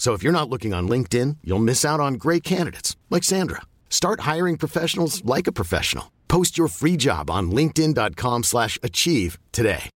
So if you're not looking on LinkedIn, you'll miss out on great candidates like Sandra. Start hiring professionals like a professional. Post your free job on linkedin.com/achieve today.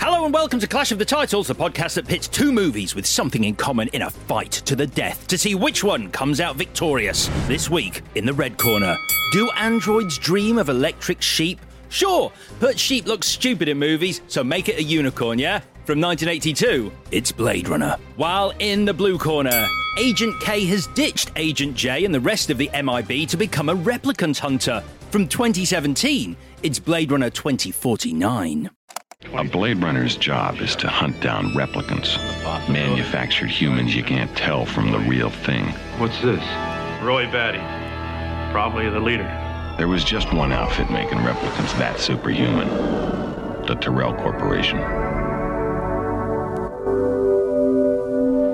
Hello and welcome to Clash of the Titles, the podcast that pits two movies with something in common in a fight to the death to see which one comes out victorious. This week, in the red corner, do androids dream of electric sheep? Sure, but sheep look stupid in movies, so make it a unicorn, yeah? From 1982, it's Blade Runner. While in the blue corner, Agent K has ditched Agent J and the rest of the MIB to become a replicant hunter. From 2017, it's Blade Runner 2049. A Blade Runner's job is to hunt down replicants, manufactured humans you can't tell from the real thing. What's this? Roy Batty. Probably the leader. There was just one outfit making replicants that superhuman the Tyrell Corporation.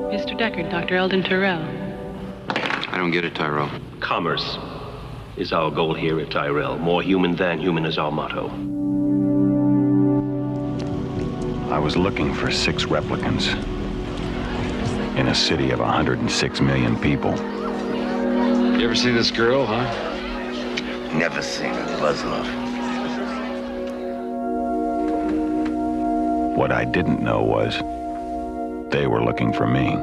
Mr. Deckard, Dr. Eldon Tyrell. I don't get it, Tyrell. Commerce is our goal here at Tyrell. More human than human is our motto. I was looking for six replicants in a city of 106 million people. You ever see this girl, huh? Never seen a Buzzlove. What I didn't know was they were looking for me.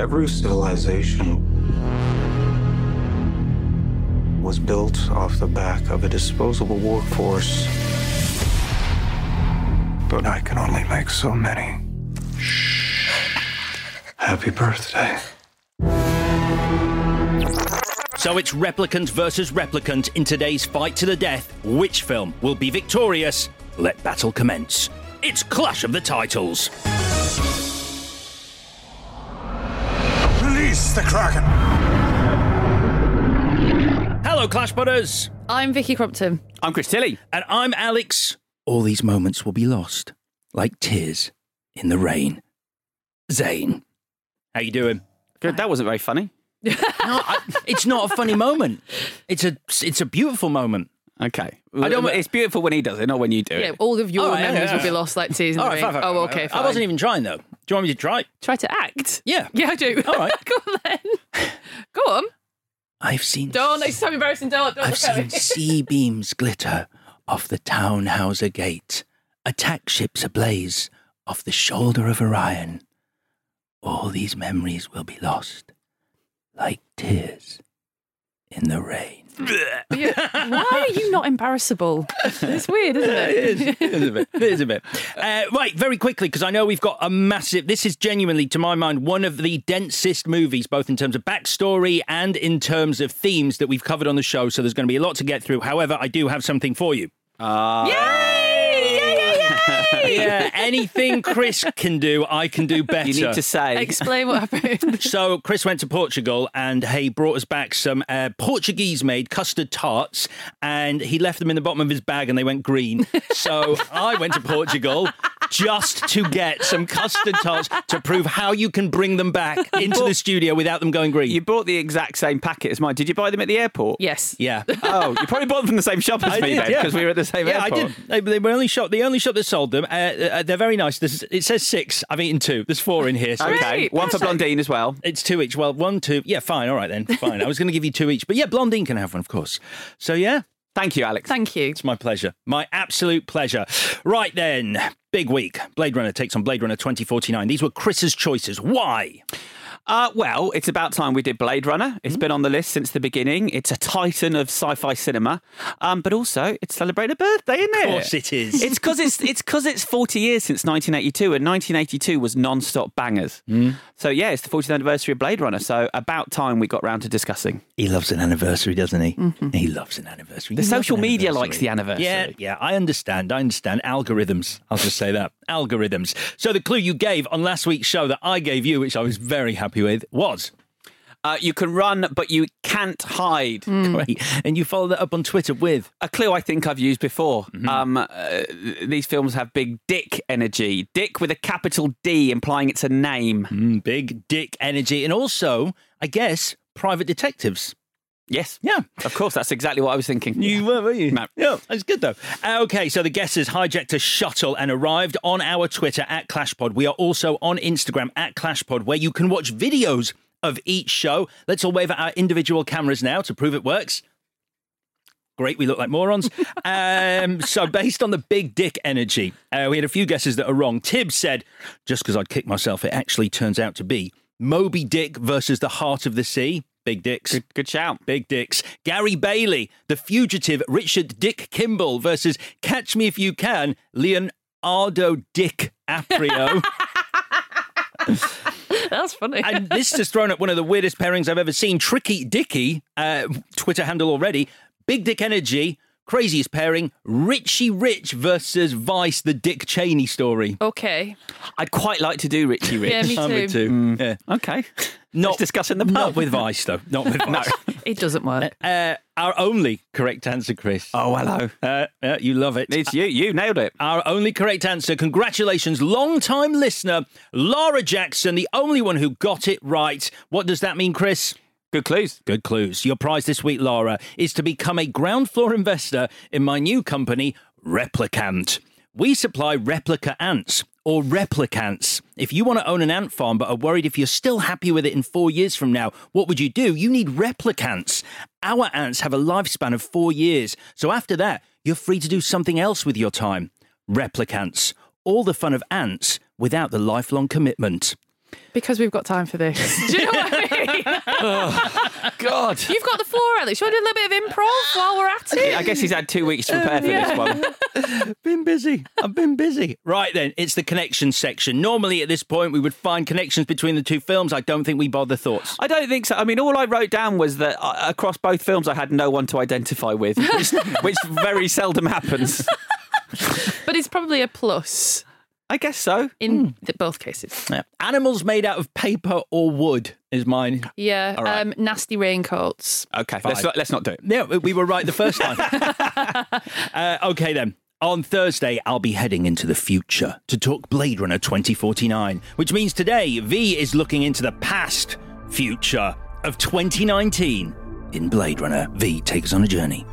Every civilization was built off the back of a disposable workforce. But I can only make so many. Happy birthday. So it's replicant versus replicant in today's fight to the death. Which film will be victorious? Let battle commence. It's Clash of the Titles. Release the Kraken! Hello, Clash Butters. I'm Vicky Crompton. I'm Chris Tilly. And I'm Alex. All these moments will be lost, like tears in the rain. Zane. How you doing? Good. That wasn't very funny. No, I, it's not a funny moment. It's a it's a beautiful moment. Okay. I don't. It's beautiful when he does it, not when you do Yeah, it. all of your All right, memories yeah, will be yeah. lost like tears in the right, rain. fine, fine, oh, fine. okay, I wasn't even trying though. Do you want me to try? Try to act. Yeah. Yeah, I do. All right. Go on then. Go on. I've seen Don't. It's so embarrassing. Don't. don't I've look at seen me. sea beams glitter off the Tannhäuser gate, attack ships ablaze off the shoulder of Orion. All these memories will be lost, like tears in the rain. Yeah. Why are you not embarrassable? It's weird, isn't it? it is, it is a bit. It is a bit. Uh, right, very quickly, because I know we've got a massive. This is genuinely, to my mind, one of the densest movies, both in terms of backstory and in terms of themes that we've covered on the show. So there's going to be a lot to get through. However, I do have something for you. Ah. Yay! Yeah, anything Chris can do, I can do better. You need to say. Explain what happened. So Chris went to Portugal and he brought us back some uh, Portuguese-made custard tarts, and he left them in the bottom of his bag and they went green. So I went to Portugal, just to get some custard tarts to prove how you can bring them back into the studio without them going green. You bought the exact same packet as mine. Did you buy them at the airport? Yes. Yeah. Oh, you probably bought them from the same shop as I me did, then, yeah. because we were at the same airport. yeah, airport. I did. They, they were only shop. The only shop that sold them. Uh, uh, they're very nice. There's, it says six. I've eaten two. There's four in here. So Okay, one for Blondine as well. It's two each. Well, one, two. Yeah, fine. All right then. Fine. I was going to give you two each, but yeah, Blondine can have one, of course. So yeah, Thank you, Alex. Thank you. it's my pleasure. My absolute pleasure. Right then, big week. Blade Runner takes on Blade Runner 2049. These were Chris's choices. Why? Uh, well, it's about time we did Blade Runner. It's been on the list since the beginning. It's a titan of sci-fi cinema, um, but also it's celebrating a birthday, isn't it? Of course it is. It's because it's it's because it's forty years since 1982, and 1982 was non-stop bangers. So yeah, it's the 40th anniversary of Blade Runner. So about time we got round to discussing. He loves an anniversary, doesn't he? He loves an anniversary. The He social media likes the anniversary. Yeah, yeah, I understand. I understand. Algorithms. I'll just say that. Algorithms. So the clue you gave on last week's show that I gave you, which I was very happy with, was Uh, you can run, but you can't hide. great. And you followed that up on Twitter with A clue I think I've used before. Mm-hmm. Um, uh, these films have big dick energy. Dick with a capital D, implying it's a name. mm, big dick energy and also, I guess, private detectives. Yes. Yeah. Of course, that's exactly what I was thinking. You were, were you? No. Yeah, that's good though. Uh, Okay, so the guesses hijacked a shuttle and arrived on our Twitter at ClashPod. We are also on Instagram at ClashPod, where you can watch videos of each show. Let's all wave at our individual cameras now to prove it works. Great, we look like morons. um, so, based on the big dick energy, uh, we had a few guesses that are wrong. Tibbs said, just because I'd kick myself, it actually turns out to be Moby Dick versus the Heart of the Sea. Big dicks. Good, good shout. Big dicks. Gary Bailey, The Fugitive, Richard Dick Kimball versus Catch Me If You Can, Leonardo Dick Aprio. That's funny. and this has thrown up one of the weirdest pairings I've ever seen. Tricky Dicky, uh, Twitter handle already. Big Dick Energy, craziest pairing. Richie Rich versus Vice, the Dick Cheney story. okay. I'd quite like to do Richie Rich. Yeah, me I'm with too. two. Yeah. Okay. Not Let's discuss in the pub. Not with Vice, though. Not with Vice. It doesn't work. Uh, our only correct answer, Chris. Oh, hello. Uh, yeah, you love it. It's you. You nailed it. Our only correct answer. Congratulations, long-time listener, Laura Jackson, the only one who got it right. What does that mean, Chris? Good clues. Good clues. Your prize this week, Laura, is to become a ground floor investor in my new company, Replicant. We supply replica ants or replicants. If you want to own an ant farm but are worried if you're still happy with it in four years from now, what would you do? You need replicants. Our ants have a lifespan of four years. So after that, you're free to do something else with your time. Replicants. All the fun of ants without the lifelong commitment. Because we've got time for this. Do you know what I mean? God. You've got the floor, Alex. You want to do a little bit of improv while we're at it? I guess he's had two weeks to prepare for this one. been busy. I've been busy. Right then, it's the connection section. Normally at this point, we would find connections between the two films. I don't think we bother thoughts. I don't think so. I mean, all I wrote down was that uh, across both films, I had no one to identify with, which, which very seldom happens. But it's probably a plus I guess so. in th- both cases. Yeah. Animals made out of paper or wood is mine. Yeah. All right. Um, nasty raincoats. Okay, let's not, let's not do it. Yeah, we were right the first time. uh, okay then. On Thursday, I'll be heading into the future to talk Blade Runner 2049, which means today V is looking into the past future of 2019 in Blade Runner. V takes us on a journey.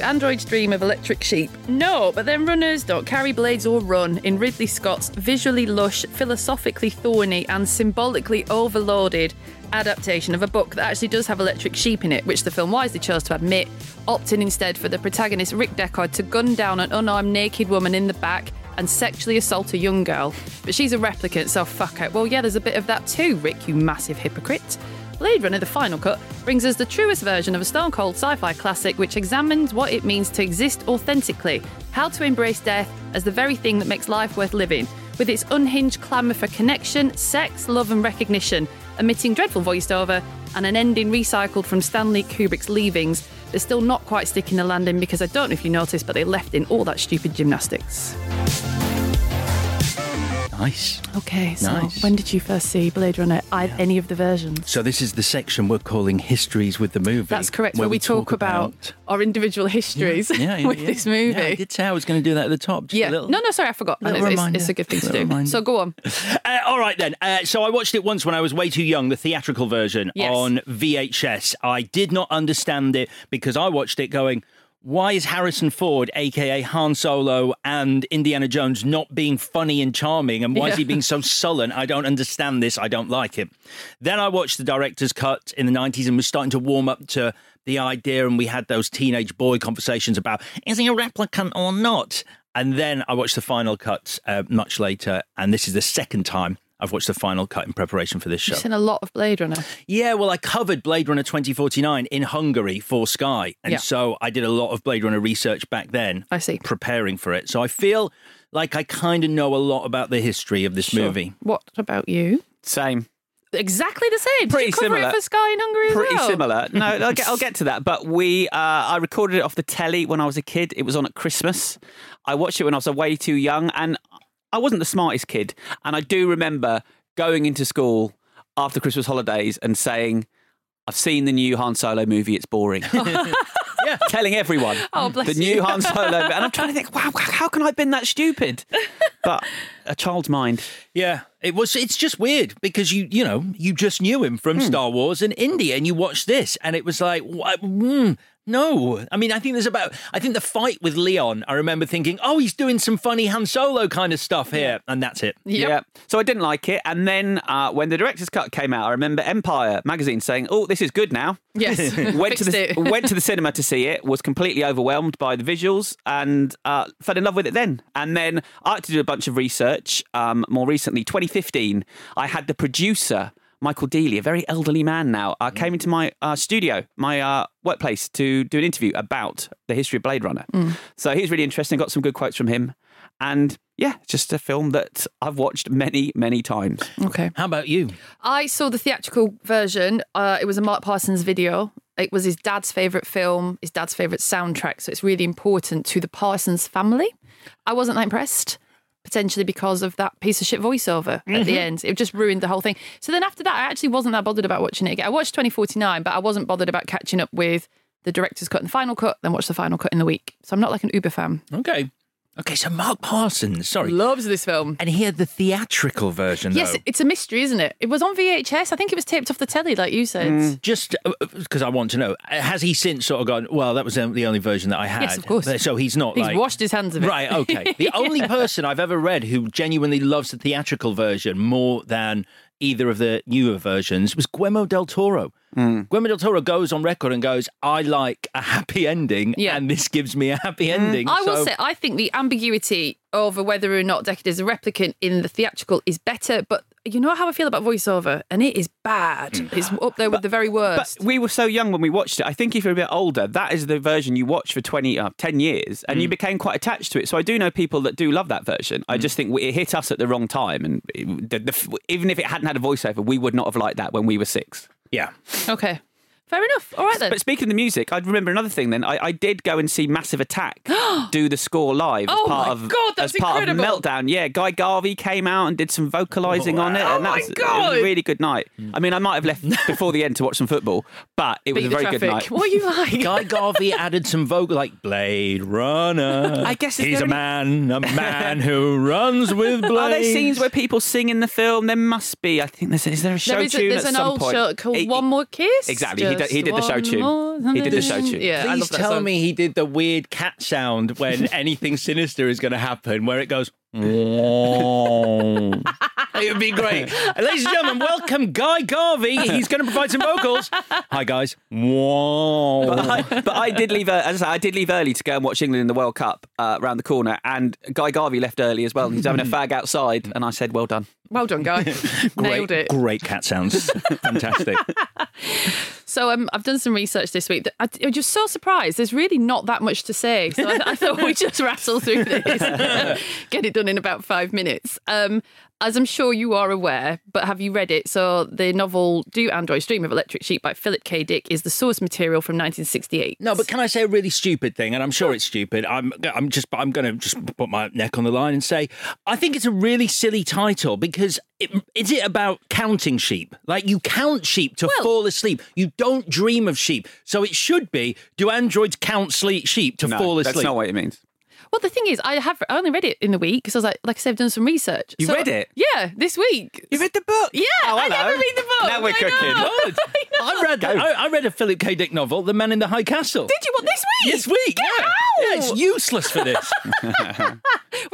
Androids dream of electric sheep? No, but then runners don't carry blades or run in Ridley Scott's visually lush, philosophically thorny, and symbolically overloaded adaptation of a book that actually does have electric sheep in it, which the film wisely chose to admit, opting instead for the protagonist Rick Deckard to gun down an unarmed naked woman in the back and sexually assault a young girl. But she's a replicant, so fuck it. Well, yeah, there's a bit of that too, Rick, you massive hypocrite. Blade Runner, the final cut, brings us the truest version of a stone cold sci fi classic which examines what it means to exist authentically, how to embrace death as the very thing that makes life worth living, with its unhinged clamour for connection, sex, love, and recognition, omitting dreadful voiceover and an ending recycled from Stanley Kubrick's Leavings. They're still not quite sticking the landing because I don't know if you noticed, but they left in all that stupid gymnastics. Nice. Okay, so Nice. when did you first see Blade Runner? I, Any of the versions? So this is the section we're calling histories with the movie. That's correct. Where, we, talk, about, our individual histories Yeah, yeah, with yeah. this movie. Yeah, I did say I was going to do that at the top. Just a Yeah. little- No, no, sorry, I forgot. Little it's, reminder. it's a good thing to do. reminder. So go on. Uh, all right then. Uh, so I watched it once when I was way too young, the theatrical version Yes. on VHS. I did not understand it because I watched it going. Why is Harrison Ford, aka Han Solo, and Indiana Jones not being funny and charming? And why is he being so sullen? I don't understand this. I don't like it. Then I watched the director's cut in the 90s and was starting to warm up to the idea. And we had those teenage boy conversations about is he a replicant or not? And then I watched the final cut uh, much later. And this is the second time I've watched the final cut in preparation for this show. You've seen a lot of Blade Runner. Yeah, well, I covered Blade Runner 2049 in Hungary for Sky. And Yeah. so I did a lot of Blade Runner research back then. I see. Preparing for it. So I feel like I kind of know a lot about the history of this movie. What about you? Same. Exactly the same. Did Pretty you cover similar. it for Sky in Hungary as Pretty well? similar. No, I'll get, I'll get to that. But we, uh, I recorded it off the telly when I was a kid. It was on at Christmas. I watched it when I was way too young, and I wasn't the smartest kid. And I do remember going into school after Christmas holidays and saying, "I've seen the new Han Solo movie. It's boring." yeah. Telling everyone Oh, bless the you. new Han Solo, and I'm trying to think, wow, how can I have been that stupid? But a child's mind. Yeah, it was. It's just weird because you, you know, you just knew him from Star Wars and India, and you watched this, and it was like, what? Mm, no. I mean, I think there's about. I think the fight with Leon. I remember thinking, oh, he's doing some funny Han Solo kind of stuff here, and that's it. Yeah. So I didn't like it. And then uh, when the director's cut came out, I remember Empire magazine saying, "Oh, this is good now." Yes. went to the went to the cinema to see it. Was completely overwhelmed by the visuals and uh, fell in love with it. Then and then I had to do a bunch of research. Um, more recently, 2015, I had the producer. Michael Deeley, a very elderly man now, uh, came into my uh, studio, my uh, workplace, to do an interview about the history of Blade Runner. So he was really interesting. Got some good quotes from him, and yeah, just a film that I've watched many, many times. Okay. How about you? I saw the theatrical version. Uh, it was a Mark Parsons video. It was his dad's favourite film, his dad's favourite soundtrack. So it's really important to the Parsons family. I wasn't that impressed, potentially because of that piece of shit voiceover at the mm-hmm. end. It just ruined the whole thing. So then after that, I actually wasn't that bothered about watching it again. I watched 2049, but I wasn't bothered about catching up with the director's cut and the final cut, then watch the final cut in the week. So I'm not like an Uber fan. Okay. Okay, so Mark Parsons, sorry. Loves this film. And he had the theatrical version, Yes, though. it's a mystery, isn't it? It was on VHS. I think it was taped off the telly, like you said. Mm. Just uh, uh, because I want to know, uh, has he since sort of gone, well, that was the only version that I had? Yes, of course. So he's not He's like. washed his hands of it. Right, okay. The only person I've ever read who genuinely loves the theatrical version more than either of the newer versions was Guillermo del Toro. Hmm. Guillermo del Toro goes on record and goes, I like a happy ending, Yeah. and this gives me a happy hmm. ending. I will say, I think the ambiguity over whether or not Deckard is a replicant in the theatrical is better, but you know how I feel about voiceover, and it is bad. Mm. It's up there with the very worst. But we were so young when we watched it. I think if you're a bit older, that is the version you watched for 20, uh, 10 years and you mm. became quite attached to it. So I do know people that do love that version. I mm. just think it hit us at the wrong time. And it, the, the, even if it hadn't had a voiceover, we would not have liked that when we were six. Yeah. okay. Fair enough. All right then. But speaking of the music, I remember another thing. Then I, I did go and see Massive Attack do the score live as Oh part my of God, that's as part incredible. of Meltdown. Yeah, Guy Garvey came out and did some vocalising oh, on it, Oh and my that's it was God. a really good night. Mm. I mean, I might have left before the end to watch some football, but it was Beat a the very good night. What are you like? Guy Garvey added some vocal like Blade Runner. I guess it's he's a man, a man who runs with blades. Are there scenes where people sing in the film? There must be. I think there's. Is there a show There is a, tune there's at an some old point? show called It- One More Kiss. Exactly, he did- he did the show one tune. He did the show tune. Yeah, I Please love that tell song. me he did the weird cat sound when anything sinister is going to happen, where it goes. it would be great. Ladies and gentlemen, welcome Guy Garvey. He's going to provide some vocals. Hi guys. But I, but I did leave. Uh, as I, said, I did leave early to go and watch England in the World Cup uh, around the corner, and Guy Garvey left early as well. He's having a fag outside, and I said, "Well done." Well done, guy. Nailed Great, it. great cat sounds. Fantastic. So um, I've done some research this week. I, I'm just so surprised. There's really not that much to say. So I, I thought we'd just rattle through this, get it done in about five minutes. Um, as I'm sure you are aware, but have you read it? So the novel "Do Androids Dream of Electric Sheep" by Philip K. Dick is the source material from 1968. No, but can I say a really stupid thing? And I'm sure it's stupid. I'm I'm just I'm going to just put my neck on the line and say I think it's a really silly title because it, is it about counting sheep? Like you count sheep to fall asleep. You don't dream of sheep. So it should be do androids count sleep sheep to No, fall asleep? that's not what it means. Well, the thing is, I have I only read it in the week because I was like, like I said, I've done some research. You So- read it? Yeah, this week. You read the book? Yeah, Oh, I never read the book. Now we're I cooking. Good. I read I, I read a Philip K. Dick novel, The Man in the High Castle. Did you what this week? This week, Get yeah. Yeah, it's useless for this. we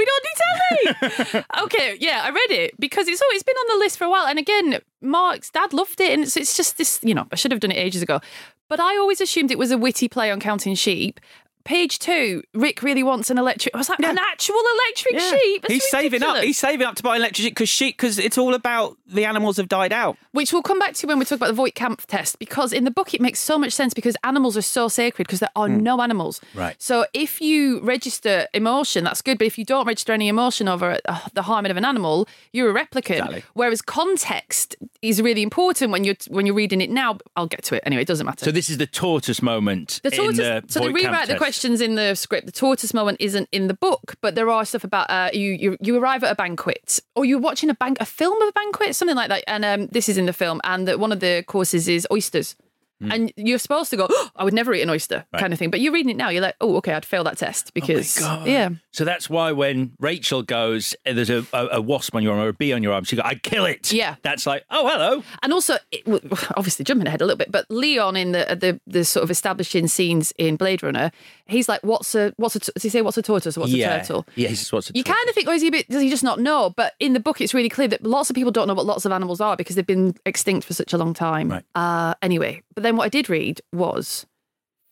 don't do telly. okay, yeah, I read it because it's oh, always been on the list for a while. And again, Mark's dad loved it, and it's, it's just this. You know, I should have done it ages ago, but I always assumed it was a witty play on counting sheep. Page two, Rick really wants an electric. I was like, an actual electric sheep. That's He's saving up. He's saving up to buy an electric sheep because sheep because it's all about the animals have died out. Which we'll come back to when we talk about the Voight Kampff test, because in the book it makes so much sense because animals are so sacred because there are no animals. Right. So if you register emotion, that's good. But if you don't register any emotion over uh, the harming of an animal, you're a replicant. Exactly. Whereas context is really important when you're when you're reading it now. I'll get to it anyway. It doesn't matter. so this is the tortoise moment. The tortoise, in the so they Voight Kampff rewrite the test. Questions in the script. The tortoise moment isn't in the book, but there are stuff about uh, you, you. You arrive at a banquet, or you're watching a bank, a film of a banquet, something like that. And um, this is in the film, and one of the courses is oysters. And you're supposed to go, oh, I would never eat an oyster, kind of thing. But you're reading it now, you're like, oh, okay, I'd fail that test because, God. yeah. So that's why when Rachel goes, uh, there's a, a, a wasp on your arm or a bee on your arm, she goes, I'd kill it. Yeah. That's like, oh, hello. And also, it, obviously jumping ahead a little bit, but Leon in the the the sort of establishing scenes in Blade Runner, he's like, "What's a what's a does he say what's a tortoise or what's yeah. a turtle?" Yeah, what's a You tortoise. kind of think, oh, is he a bit, does he just not know? But in the book, it's really clear that lots of people don't know what lots of animals are because they've been extinct for such a long time. Right. Uh, anyway, but then what I did read was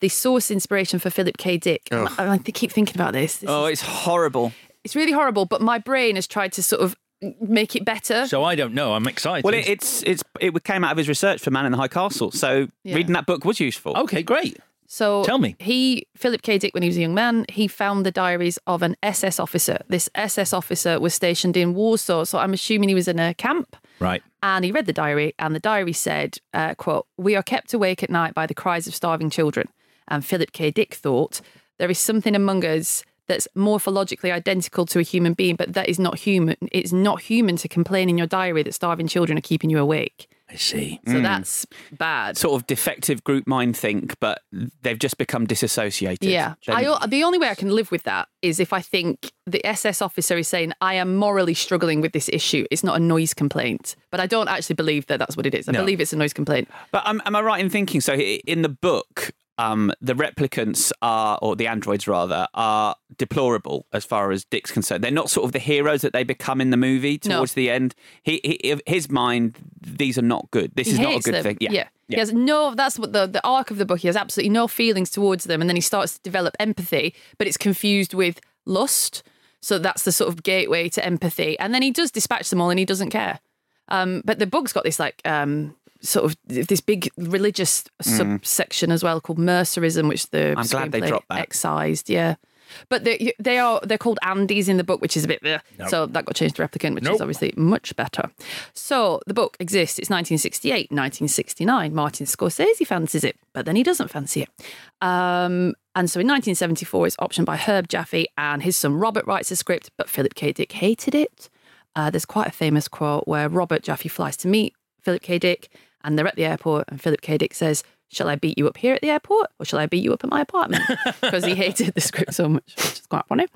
the source inspiration for Philip K. Dick. Oh. And I, I keep thinking about this. This Oh, is- it's horrible. it's really horrible, but my brain has tried to sort of make it better. So I don't know. I'm excited. Well, it, it's it's it came out of his research for Man in the High Castle, so Yeah. reading that book was useful. okay, great. So Tell me. He, Philip K. Dick, when he was a young man, he found the diaries of an SS officer. This SS officer was stationed in Warsaw, so I'm assuming he was in a camp. Right. And he read the diary, and the diary said, uh, "quote We are kept awake at night by the cries of starving children." And Philip K. Dick thought there is something among us that's morphologically identical to a human being, but that is not human. It's not human to complain in your diary that starving children are keeping you awake. I see. So that's bad. Sort of defective group mind think, but they've just become disassociated. Yeah. Then- I, the only way I can live with that is if I think the SS officer is saying, I am morally struggling with this issue. It's not a noise complaint. But I don't actually believe that that's what it is. I No. believe it's a noise complaint. But um, am I right in thinking so? In the book, um, the replicants are, or the androids rather, are deplorable as far as Dick's concerned. They're not sort of the heroes that they become in the movie No. towards the end. He, he, his mind, these are not good. This He is not a good them. thing. Yeah. He has no, that's what the, the arc of the book, he has absolutely no feelings towards them. And then he starts to develop empathy, but it's confused with lust. So that's the sort of gateway to empathy. And then he does dispatch them all and he doesn't care. Um, but the book's got this like um, sort of this big religious subsection as well called mercerism, which the Mm. I'm glad they dropped that. excised. Yeah. But they, they are they're called andys in the book, which is a bit uh, so that got changed to replicant, which is obviously much better. So the book exists. It's 1968, 1969. Martin Scorsese fancies it, but then he doesn't fancy it. Um, and so in 1974, it's optioned by Herb Jaffe, and his son Robert writes the script, but Philip K. Dick hated it. Uh, there's quite a famous quote where Robert Jaffe flies to meet Philip K. Dick, and they're at the airport, and Philip K. Dick says, Shall I beat you up here at the airport or shall I beat you up at my apartment? Because he hated the script so much, which is quite funny.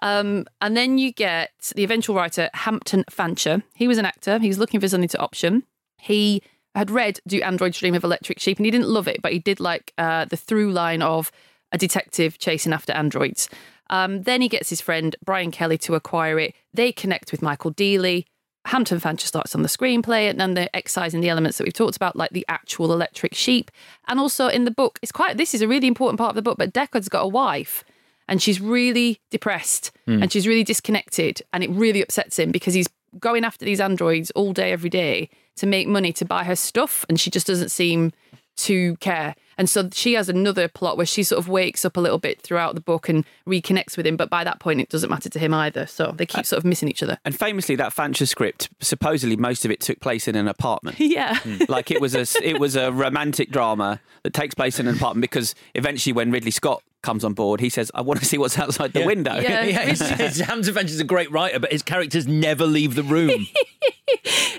Um, and then you get the eventual writer, Hampton Fancher. He was an actor, he was looking for something to option. He had read Do Androids Dream of Electric Sheep and he didn't love it, but he did like uh, the through line of a detective chasing after androids. Um, then he gets his friend Brian Kelly to acquire it. They connect with Michael Deeley. Hampton Fancher starts on the screenplay, and then they're excising the elements that we've talked about, like the actual electric sheep. And also in the book, it's quite this is a really important part of the book. But Deckard's got a wife, and she's really depressed hmm. and she's really disconnected, and it really upsets him because he's going after these androids all day, every day to make money to buy her stuff, and she just doesn't seem to care. And so she has another plot where she sort of wakes up a little bit throughout the book and reconnects with him. But by that point, it doesn't matter to him either. So they keep uh, sort of missing each other. And famously, that Fancher script, supposedly most of it took place in an apartment. Yeah. Hmm. like it was a it was a romantic drama that takes place in an apartment because eventually, when Ridley Scott comes on board, he says, "I want to see what's outside the window." Yeah. it's, it's, Hampton Fancher's a great writer, but his characters never leave the room.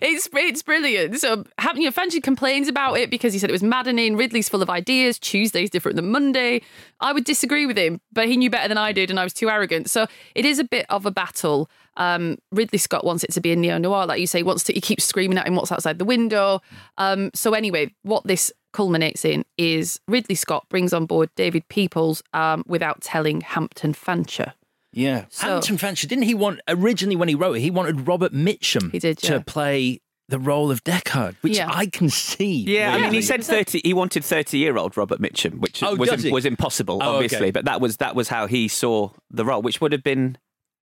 It's it's brilliant. So Ham- you know, Fancher complains about it because he said it was maddening. Ridley's full of ideas. Tuesday's different than Monday. I would disagree with him, but he knew better than I did, and I was too arrogant. So it is a bit of a battle. Um, Ridley Scott wants it to be a neo noir, like you say. Wants to he keeps screaming at him what's outside the window. Um, so anyway, what this culminates in is Ridley Scott brings on board David Peoples um, without telling Hampton Fancher. Yeah. So- Hampton Fancher, didn't he want, originally when he wrote it, he wanted Robert Mitchum He did, yeah. to play the role of Deckard, which Yeah. I can see. Yeah, I mean, he said thirty. He wanted thirty-year-old Robert Mitchum, which Oh, was does he? was impossible, Oh, obviously. okay. But that was that was how he saw the role, which would have been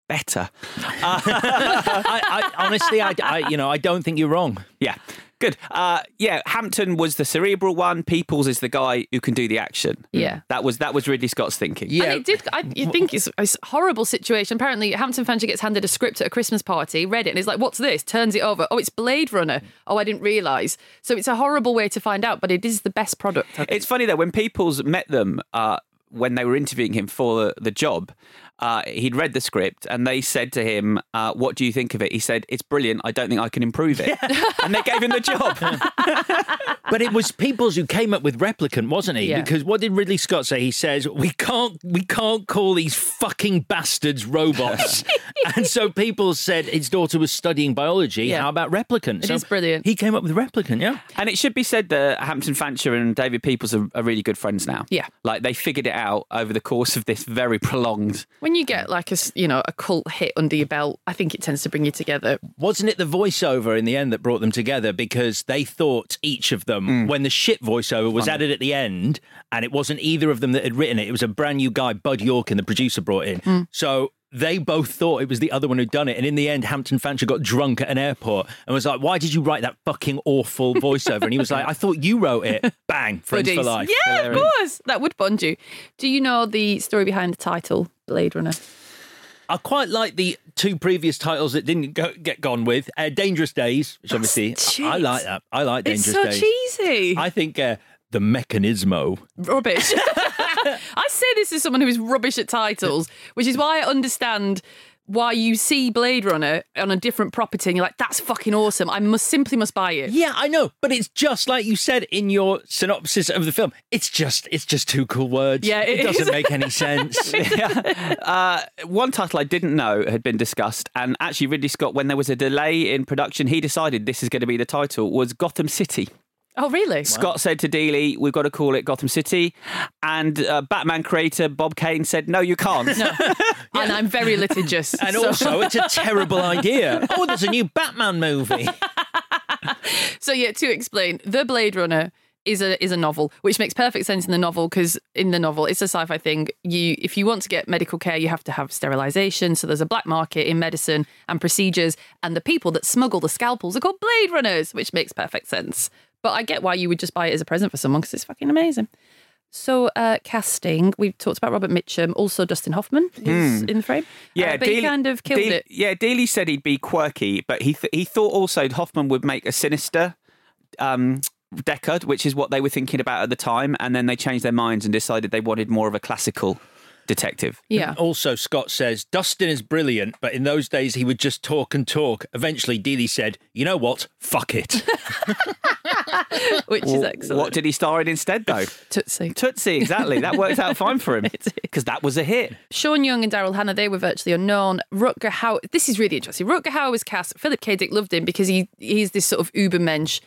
better. I, I, honestly, I, I, you know, I don't think you're wrong. Yeah, good. Uh, yeah, Hampton was the cerebral one. Peoples is the guy who can do the action. Yeah. that was that was Ridley Scott's thinking. Yeah, and it did. I you think it's a horrible situation. Apparently, Hampton Fancher gets handed a script at a Christmas party, read it, and he's like, "What's this?" Turns it over. Oh, it's Blade Runner. Oh, I didn't realise. So it's a horrible way to find out, but it is the best product. It's funny though when Peoples met them uh, when they were interviewing him for the, the job. Uh, he'd read the script and they said to him, uh, "What do you think of it?" He said, "It's brilliant. I don't think I can improve it." and they gave him the job. But it was Peoples who came up with Replicant, wasn't he? Yeah. Because what did Ridley Scott say? He says we can't we can't call these fucking bastards robots. and so Peoples said his daughter was studying biology. Yeah. How about Replicant? It so is brilliant. He came up with Replicant, yeah. And it should be said that Hampton Fancher and David Peoples are, are really good friends now. Yeah. like they figured it out over the course of this very prolonged. When you get like a s- you know a cult hit under your belt, I think it tends to bring you together. Wasn't it the voiceover in the end that brought them together? Because they thought each of them, Mm. when the shit voiceover was added at the end, and it wasn't either of them that had written it, it was a brand new guy, Bud Yorkin, the producer, brought in. Mm. So they both thought it was the other one who'd done it. And in the end, Hampton Fancher got drunk at an airport and was like, Why did you write that fucking awful voiceover? And he was like, I thought you wrote it. Bang, friends for life. Yeah, Hilarious. of course. That would bond you. Do you know the story behind the title Blade Runner? I quite like the two previous titles that didn't go, get gone with. Uh, Dangerous Days, which obviously I shit. like that. I like Dangerous Days. It's so Days. cheesy. I think uh, the Mechanismo. rubbish. I say this as someone who is rubbish at titles, which is why I understand why you see Blade Runner on a different property and you're like, that's fucking awesome. I must simply must buy it. Yeah, I know, but it's just like you said in your synopsis of the film. It's just, it's just two cool words. Yeah, it, it doesn't is. make any sense. Uh, one title I didn't know had been discussed, and actually Ridley Scott, when there was a delay in production, he decided this is going to be the title. Was Gotham City. Oh, really? Scott said to Deeley, "We've got to call it Gotham City," and uh, Batman creator Bob Kane said, "No, you can't." And I'm very litigious. and so- also, it's a terrible idea. Oh, there's a new Batman movie. So yeah, to explain, the Blade Runner is a is a novel, which makes perfect sense in the novel because in the novel it's a sci-fi thing. You if you want to get medical care, you have to have sterilization. So there's a black market in medicine and procedures, and the people that smuggle the scalpels are called Blade Runners, which makes perfect sense. But I get why you would just buy it as a present for someone because it's fucking amazing. So uh, casting, we've talked about Robert Mitchum, also Dustin Hoffman is in the frame. Yeah, Uh, but he Deeley- kind of killed Deeley- it. Yeah, Deeley said he'd be quirky, but he th- he thought also Hoffman would make a sinister um, Deckard, which is what they were thinking about at the time, and then they changed their minds and decided they wanted more of a classical detective. Yeah. Also, Scott says Dustin is brilliant, but in those days he would just talk and talk. Eventually, Deeley said, "You know what? Fuck it." which is excellent. What did he star in instead, though? Tootsie. Tootsie, exactly. That worked out fine for him because that was a hit. Sean Young and Daryl Hannah, they were virtually unknown. Rutger Hauer, this is really interesting. Rutger Hauer was cast. Philip K. Dick loved him because he he's this sort of ubermensch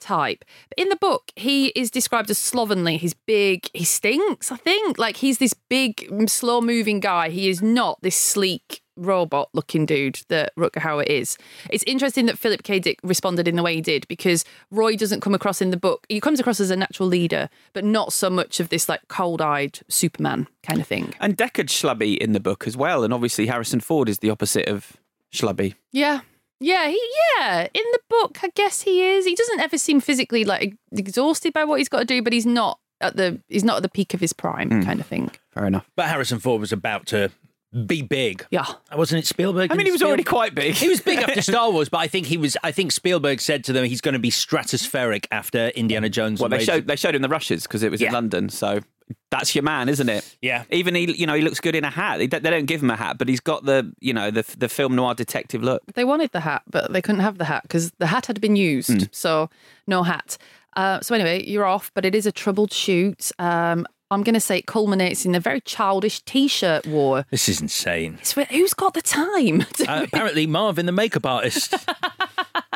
type. But in the book, he is described as slovenly. He's big. He stinks, I think. Like he's this big, slow moving guy. He is not this sleek robot looking dude that Rutger Hauer is. It's interesting that Philip K. Dick responded in the way he did because Roy doesn't come across in the book. He comes across as a natural leader, but not so much of this like cold eyed Superman kind of thing. And Deckard's schlubby in the book as well, and obviously Harrison Ford is the opposite of schlubby. Yeah. Yeah, he yeah. In the book, I guess he is. He doesn't ever seem physically like exhausted by what he's got to do, but he's not at the he's not at the peak of his prime, Mm. kind of thing. Fair enough. But Harrison Ford was about to be big. Yeah. Wasn't it Spielberg? I mean, he was already quite big. He was big after Star Wars, but I think he was. I think Spielberg said to them he's going to be stratospheric after Indiana Jones. Well, they Raiders- showed they showed him the rushes because it was in London. So that's your man, isn't it? Yeah. Even he, you know, he looks good in a hat. They, don't- they don't give him a hat, but he's got the, you know, the the film noir detective look. They wanted the hat, but they couldn't have the hat because the hat had been used, Mm. so no hat. Uh, so anyway, you're off, but it is a troubled shoot. Um, I'm going to say it culminates in a very childish T-shirt war. This is insane. It's who's got the time? Uh, apparently, Marvin, the makeup artist.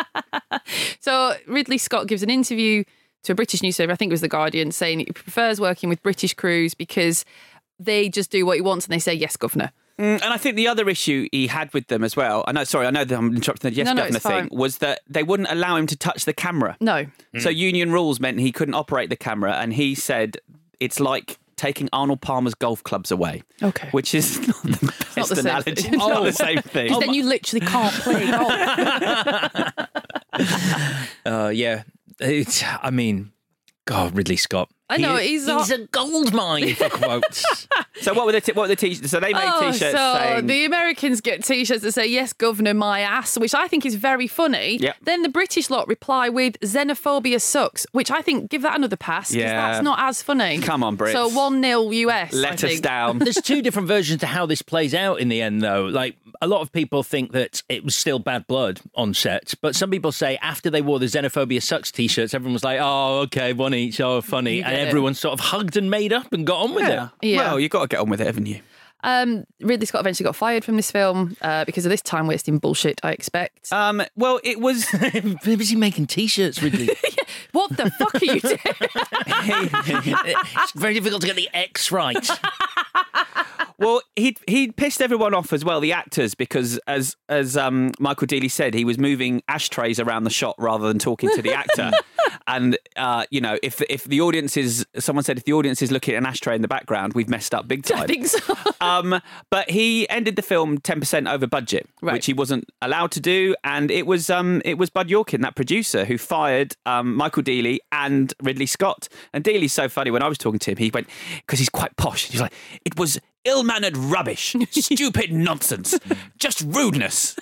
so Ridley Scott gives an interview to a British newspaper, I think it was The Guardian, saying he prefers working with British crews because they just do what he wants and they say yes, governor. Mm, and I think the other issue he had with them as well, I know, sorry, I know that I'm interrupting the yes No, no, governor it's thing, was that they wouldn't allow him to touch the camera. No. So union rules meant he couldn't operate the camera, and he said it's like taking Arnold Palmer's golf clubs away. Okay. Which is not the best not the same analogy. thing. It's not Oh. the same thing. Because then you literally can't play golf. Uh, yeah, it's. I mean, God, Ridley Scott. I know, He- he's he's a- a gold mine for quotes. so what were the t- what were the t-shirts? So they made Oh, t-shirts so saying the Americans get T-shirts that say "Yes, Governor, my ass," which I think is very funny. Yep. Then the British lot reply with "Xenophobia sucks," which I think give that another pass because Yeah. that's not as funny. Come on, Brits. So one 0 US. I let us down. There's two different versions to how this plays out in the end, though. Like a lot of people think that it was still bad blood on set, but some people say after they wore the "Xenophobia sucks" t-shirts, everyone was like, "Oh, okay, one each, oh, funny," You and get it. everyone sort of hugged and made up and got on with yeah. it. Yeah. Well, you've got to get on with it, haven't you? Um, Ridley Scott eventually got fired from this film uh, because of this time wasting bullshit. I expect. Um, well, it was. busy making t-shirts, Ridley. what the fuck are you doing? it's very difficult to get the X right. Well, he he pissed everyone off as well, the actors, because as as um, Michael Deeley said, he was moving ashtrays around the shot rather than talking to the actor. And uh, you know, if if the audience is, someone said, if the audience is looking at an ashtray in the background, we've messed up big time. I think so. um, but he ended the film ten percent over budget, Right. which he wasn't allowed to do, and it was um, it was Bud Yorkin, that producer, who fired um, Michael Deeley and Ridley Scott. And Deeley's so funny. When I was talking to him, he went because he's quite posh. He's like, it was ill-mannered rubbish, stupid nonsense, just rudeness.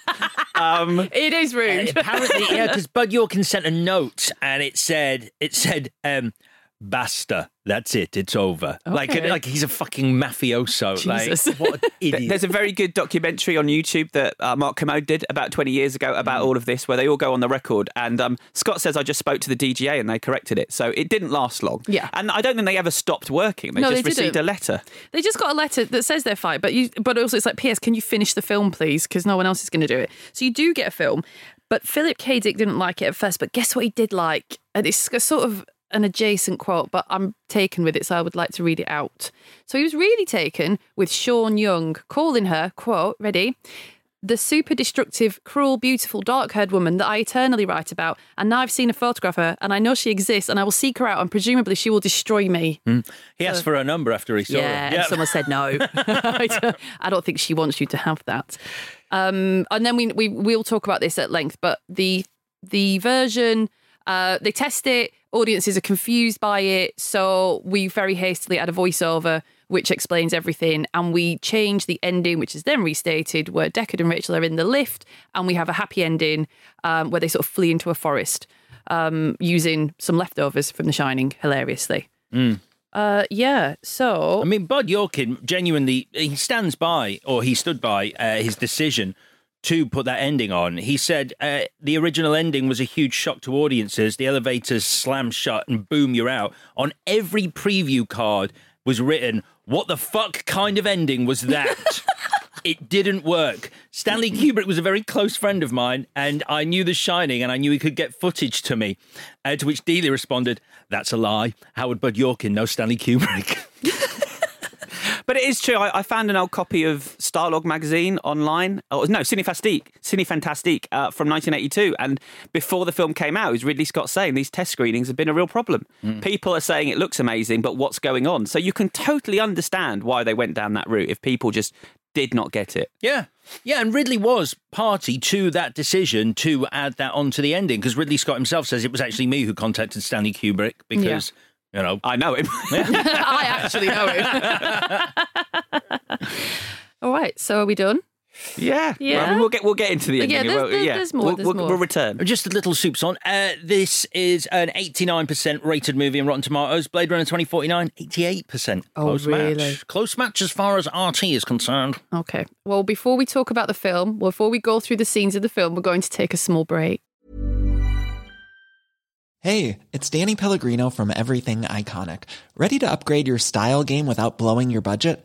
Um, it is rude. Apparently, yeah, because Bud Yorkin sent a note and it said, it said, um, basta. That's it. It's over. Like, Okay. like he's a fucking mafioso. Jesus. Like, what an idiot. There's a very good documentary on YouTube that uh, Mark Kermode did about 20 years ago about all of this, where they all go on the record. And um, Scott says, I just spoke to the DGA and they corrected it. So it didn't last long. Yeah. And I don't think they ever stopped working. They No, just they received didn't. a letter. They just got a letter that says they're fired, but you, but also it's like, P.S. Can you finish the film, please? Because no one else is going to do it. So you do get a film, but Philip K. Dick didn't like it at first. But guess what he did like? And it's sort of an adjacent quote, but I'm taken with it, so I would like to read it out. So he was really taken with Sean Young calling her quote ready. The super destructive, cruel, beautiful, dark haired woman that I eternally write about. And now I've seen a photograph of her and I know she exists and I will seek her out and presumably she will destroy me. Mm. he asked for her number after he saw Yeah, her. and someone said no. I don't think she wants you to have that. Um, and then we we will talk about this at length. But the the version uh, they test it. Audiences are confused by it, so we very hastily add a voiceover which explains everything, and we change the ending, which is then restated, where Deckard and Rachel are in the lift, and we have a happy ending um, where they sort of flee into a forest um, using some leftovers from The Shining, hilariously. Uh, yeah. So I mean, Bud Yorkin genuinely he stands by, or he stood by uh, his decision to put that ending on. He said uh, the original ending was a huge shock to audiences. The elevators slam shut and boom, you're out. On every preview card was written, "What the fuck kind of ending was that?" It didn't work. Stanley Kubrick was a very close friend of mine, and I knew The Shining, and I knew he could get footage to me. Uh, to which Deeley responded, "That's a lie. How would Bud Yorkin know Stanley Kubrick?" But it is true. I, I found an old copy of Starlog magazine online. Oh, no, Cinefantastique, Cinefantastique uh, from 1982. And before the film came out, it was Ridley Scott saying these test screenings have been a real problem. People are saying it looks amazing, but what's going on? So you can totally understand why they went down that route if people just did not get it. Yeah. Yeah, and Ridley was party to that decision to add that onto the ending because Ridley Scott himself says it was actually me who contacted Stanley Kubrick because You know, I know him. I actually know him. All right, so are we done? Yeah, Yeah. I mean, we'll get we'll get into the ending. Yeah, there's- Well, there's- yeah. there's more, We'll, there's we'll, more. we'll return. Just a little soups on. Uh, this is an 89% rated movie in Rotten Tomatoes. Blade Runner 2049, 88%. Oh, Close really? match. Close match as far as RT is concerned. Okay. Well, before we talk about the film, before we go through the scenes of the film, we're going to take a small break. Hey, it's Danny Pellegrino from Everything Iconic. Ready to upgrade your style game without blowing your budget?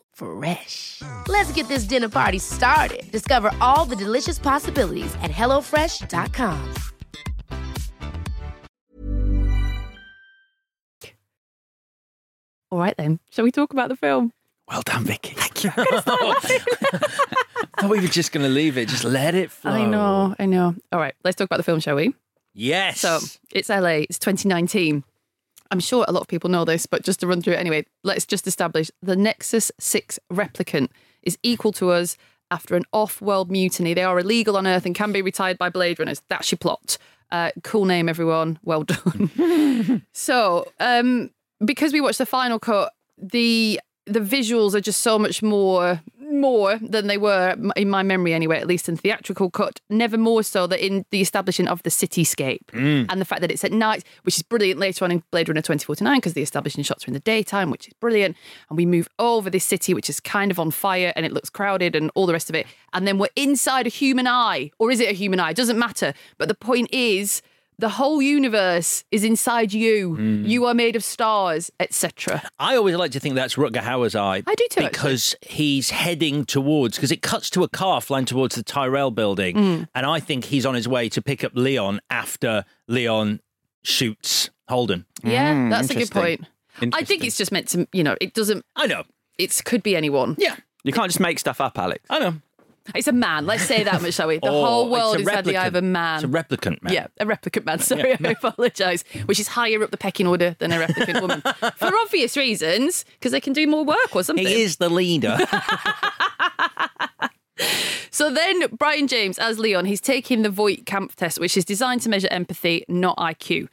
Fresh. Let's get this dinner party started. Discover all the delicious possibilities at hellofresh.com. All right, then. Shall we talk about the film? Well done, Vicky. Thank you. thought we were just going to leave it. Just let it flow. I know, I know. All right, let's talk about the film, shall we? Yes. So it's LA, it's 2019. I'm sure a lot of people know this, but just to run through it anyway, let's just establish the Nexus 6 replicant is equal to us after an off world mutiny. They are illegal on Earth and can be retired by Blade Runners. That's your plot. Uh, cool name, everyone. Well done. so, um, because we watched the final cut, the the visuals are just so much more more than they were in my memory anyway at least in theatrical cut never more so than in the establishing of the cityscape Mm. and the fact that it's at night which is brilliant later on in Blade Runner 2049 because the establishing shots are in the daytime which is brilliant. And we move over this city which is kind of on fire and it looks crowded and all the rest of it. And then we're inside a human eye or is it a human eye? Doesn't matter. But the point is the whole universe is inside you Mm. you are made of stars etc I always like to think that's Rutger Hauer's eye. I do too, Because he's heading towards, because it cuts to a car flying towards the Tyrell building. Mm. And I think he's on his way to pick up Leon after Leon shoots Holden. Yeah, that's a good point. I think it's just meant to, you know, it doesn't. I know. It could be anyone. Yeah. You can't just make stuff up, Alex. I know. It's a man. Let's say that much, shall we? The Oh, whole world a is had the eye of a man. It's a replicant man. Yeah, a replicant man. Sorry, I apologise. Which is higher up the pecking order than a replicant woman. For obvious reasons, because they can do more work or something. He is the leader. So then, Brion James as Leon, he's taking the Voight Kampff test, which is designed to measure empathy, not IQ.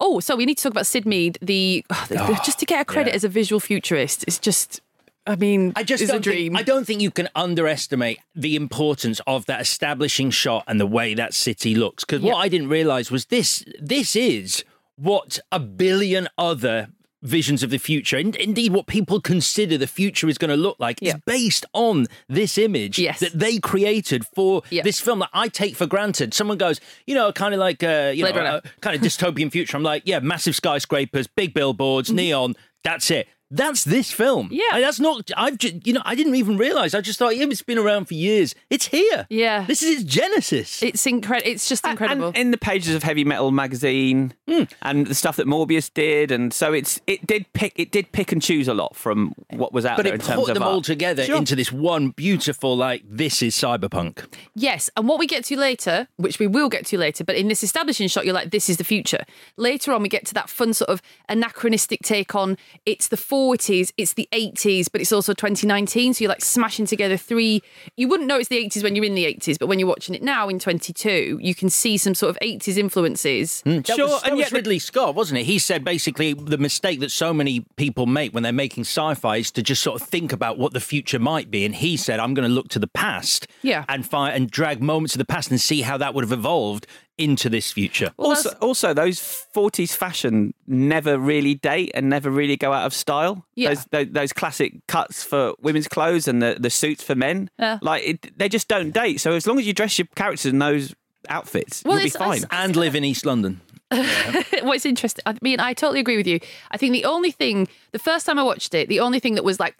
Oh, so we need to talk about Syd Mead. The, the- the- ah. just to get a credit yeah. as a visual futurist, it's just, I mean, I just don't dream. Think, I don't think you can underestimate the importance of that establishing shot and the way that city looks. Because what I didn't realize was this: this is what a billion other visions of the future, and indeed what people consider the future is going to look like, is based on this image Yes. that they created for this film that I take for granted. Someone goes, you know, kind of like uh, you Blade know, a kind of dystopian future. I'm like, yeah, massive skyscrapers, big billboards, neon. That's it. That's this film. Yeah. And that's not. I've just, you know, I didn't even realize. I just thought, yeah, it's been around for years. It's here. Yeah. This is its genesis. It's incredible. It's just incredible. And in the pages of Heavy Metal magazine hmm. and the stuff that Moebius did, and so it's it did pick it did pick and choose a lot from what was out but there it in terms put them all together Sure. into this one beautiful, like, this is cyberpunk. Yes, and what we get to later, which we will get to later, but in this establishing shot, you're like, this is the future. Later on, we get to that fun sort of anachronistic take on it's the 40s, it's the 80s, but it's also 2019. So you're like smashing together three. You wouldn't know it's the 80s when you're in the 80s, but when you're watching it now in 22, you can see some sort of 80s influences. Hmm. That was, that was Ridley Scott, wasn't it? He said basically the mistake that so many people make when they're making sci-fi is to just sort of think about what the future might be. And he said, "I'm going to look to the past, Yeah. and find and drag moments of the past and see how that would have evolved into this future." also, also, those 40s fashion never really date and never really go out of style. Yeah. Those, those, those classic cuts for women's clothes and the, the suits for men, Yeah. like it, they just don't date. So as long as you dress your characters in those outfits, Well, you'll be it's- fine. it's- and live in East London. What's interesting, I mean, I totally agree with you. I think the only thing, the first time I watched it, the only thing that was like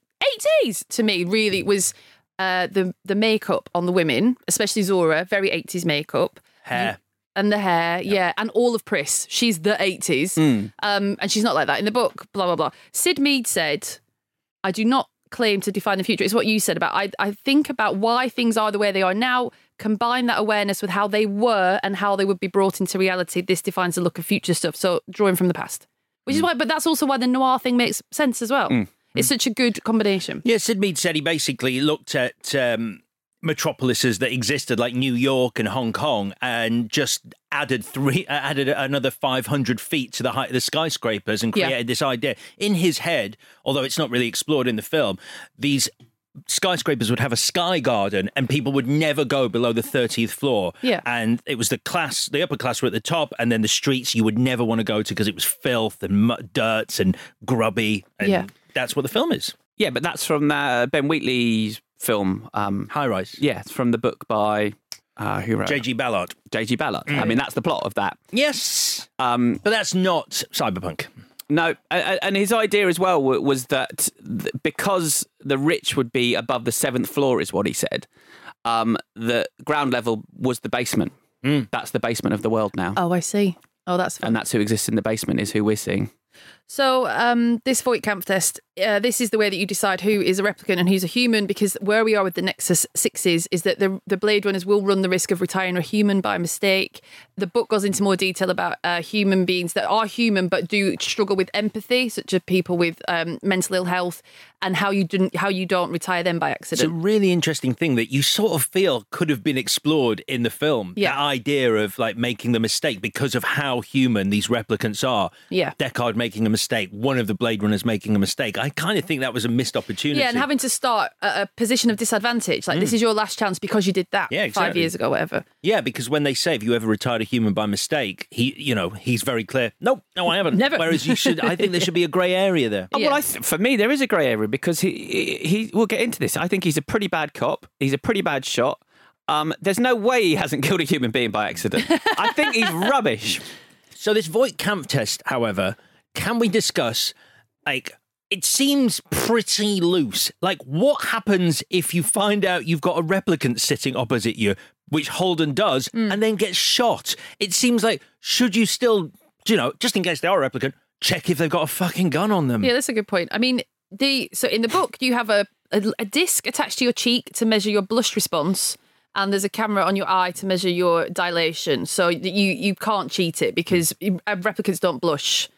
80s to me really was uh, the the makeup on the women, especially Zhora, very 80s makeup. Hair. And the hair, yeah, and all of Pris. She's the 80s. Hmm. Um, and she's not like that in the book, blah, blah, blah. Syd Mead said, I do not claim to define the future. It's what you said about I, I think about why things are the way they are now, combine that awareness with how they were and how they would be brought into reality. This defines the look of future stuff. So drawing from the past. Which is why, but that's also why the noir thing makes sense as well. Mm. It's such a good combination. Yeah, Syd Mead said he basically looked at um, metropolises that existed like New York and Hong Kong and just added three, uh, added another 500 feet to the height of the skyscrapers and Yeah. created this idea in his head. Although it's not really explored in the film, these skyscrapers would have a sky garden and people would never go below the 30th floor Yeah. and it was the class the upper class were at the top and then the streets you would never want to go to because it was filth and mud, dirt and grubby and Yeah. that's what the film is Yeah, but that's from uh, Ben Wheatley's film um, High Rise. Yeah, it's from the book by uh, who wrote J.G. Ballard. J.G. Ballard. I Mm. mean, that's the plot of that. Yes, um, but that's not cyberpunk. No, a- a- and his idea as well wa- was that th- because the rich would be above the seventh floor, is what he said. Um, the ground level was the basement. That's the basement of the world now, Oh, I see. Oh, that's fun. and that's who exists in the basement. Is who we're seeing. So, um, this Voight Kampff test, uh, this is the way that you decide who is a replicant and who's a human, because where we are with the Nexus Sixes is that the, the Blade Runners will run the risk of retiring a human by mistake. The book goes into more detail about uh, human beings that are human but do struggle with empathy, such as people with um, mental ill health, and how you didn't how you don't retire them by accident. It's a really interesting thing that you sort of feel could have been explored in the film. Yeah. That idea of like making the mistake because of how human these replicants are. Yeah. Deckard making a mistake, one of the Blade Runners making a mistake. I kind of think that was a missed opportunity. Yeah, and having to start at a position of disadvantage, like this Mm. is your last chance because you did that Yeah, five years ago, whatever. Yeah, because when they say if you ever retired a human by mistake, he, you know, he's very clear. No, no, I haven't. Never. Whereas you should, I think there should be a grey area there. Oh, well, I th- for me, there is a grey area because he, he he we'll get into this. I think he's a pretty bad cop. He's a pretty bad shot. Um, there's no way he hasn't killed a human being by accident. I think he's rubbish. So this Voight Kampff test, however, can we discuss like it seems pretty loose. Like what happens if you find out you've got a replicant sitting opposite you, which Holden does, and then gets shot? It seems like should you still, you know, just in case they are a replicant, check if they've got a fucking gun on them. Yeah, that's a good point. I mean, the so in the book you have a, a a disc attached to your cheek to measure your blush response, and there's a camera on your eye to measure your dilation. So you you can't cheat it because uh, replicants don't blush.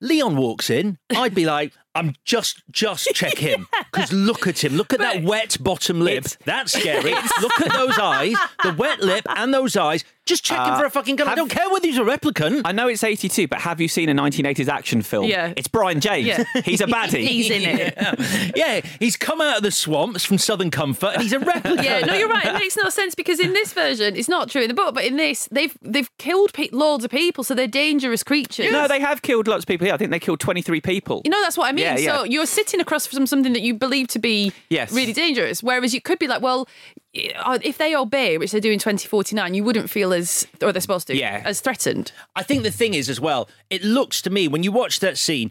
Leon walks in, I'd be like, I'm just just check him because look at him. Look at that wet bottom lip. That's scary. look at those eyes, the wet lip and those eyes. Just check him Uh, for a fucking gun. I don't care whether he's a replicant. I know it's 82, but have you seen a 1980s action film? Yeah. It's Brion James. Yeah. He's a baddie. He's in it. Yeah. yeah, he's come out of the swamps from Southern Comfort and he's a replicant. Yeah, no, you're right. It makes no sense because in this version, it's not true in the book, but in this, they've they've killed pe- loads of people, so they're dangerous creatures. No, they have killed lots of people. Yeah, I think they killed 23 people. You know, that's what I mean. Yeah, yeah. So you're sitting across from something that you believe to be Yes. really dangerous. Whereas you could be like, well, Uh, if they obey, which they do in 2049, you wouldn't feel as, or they're supposed to, Yeah. as threatened. I think the thing is as well, it looks to me when you watch that scene,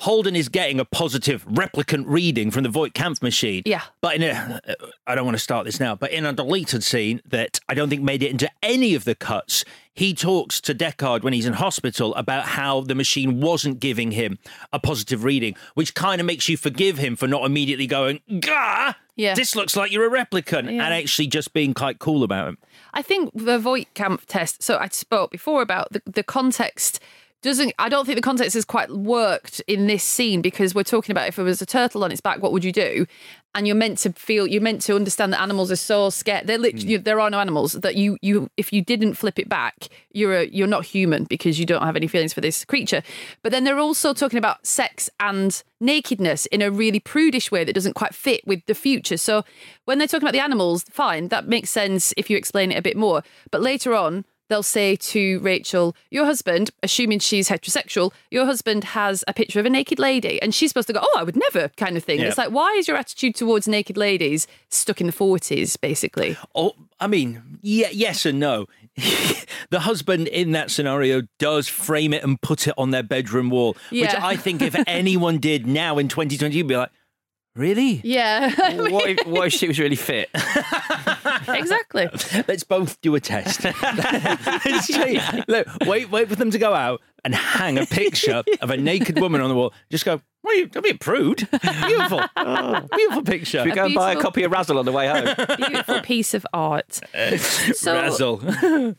Holden is getting a positive replicant reading from the Voight Kampff machine. Yeah. But in a, uh, I don't want to start this now, but in a deleted scene that I don't think made it into any of the cuts, he talks to Deckard when he's in hospital about how the machine wasn't giving him a positive reading, which kind of makes you forgive him for not immediately going, Gah! Yeah. This looks like you're a replicant, Yeah. and actually just being quite cool about it. I think the Voight Kampff test. So I spoke before about the, the context doesn't I don't think the context has quite worked in this scene because we're talking about if it was a turtle on its back, what would you do? And you're meant to feel, you're meant to understand that animals are so scared. They're literally, hmm. there are no animals that you, you, if you didn't flip it back, you're a, you're not human because you don't have any feelings for this creature. But then they're also talking about sex and nakedness in a really prudish way that doesn't quite fit with the future. So when they're talking about the animals, fine, that makes sense if you explain it a bit more. But later on, they'll say to Rachel, Your husband, assuming she's heterosexual, your husband has a picture of a naked lady. And she's supposed to go, Oh, I would never, kind of thing. Yeah. It's like, why is your attitude towards naked ladies stuck in the 40s, basically? Oh, I mean, yeah, yes and no. the husband in that scenario does frame it and put it on their bedroom wall, which I think if anyone did now in 2020, you'd be like, really? Yeah. what, if, what if she was really fit? exactly. Let's both do a test. Look, wait, wait for them to go out and hang a picture of a naked woman on the wall. Just go, well, you, don't be a prude. Beautiful. Beautiful picture. Should we go and buy a copy of Razzle on the way home? Beautiful piece of art. So- Razzle.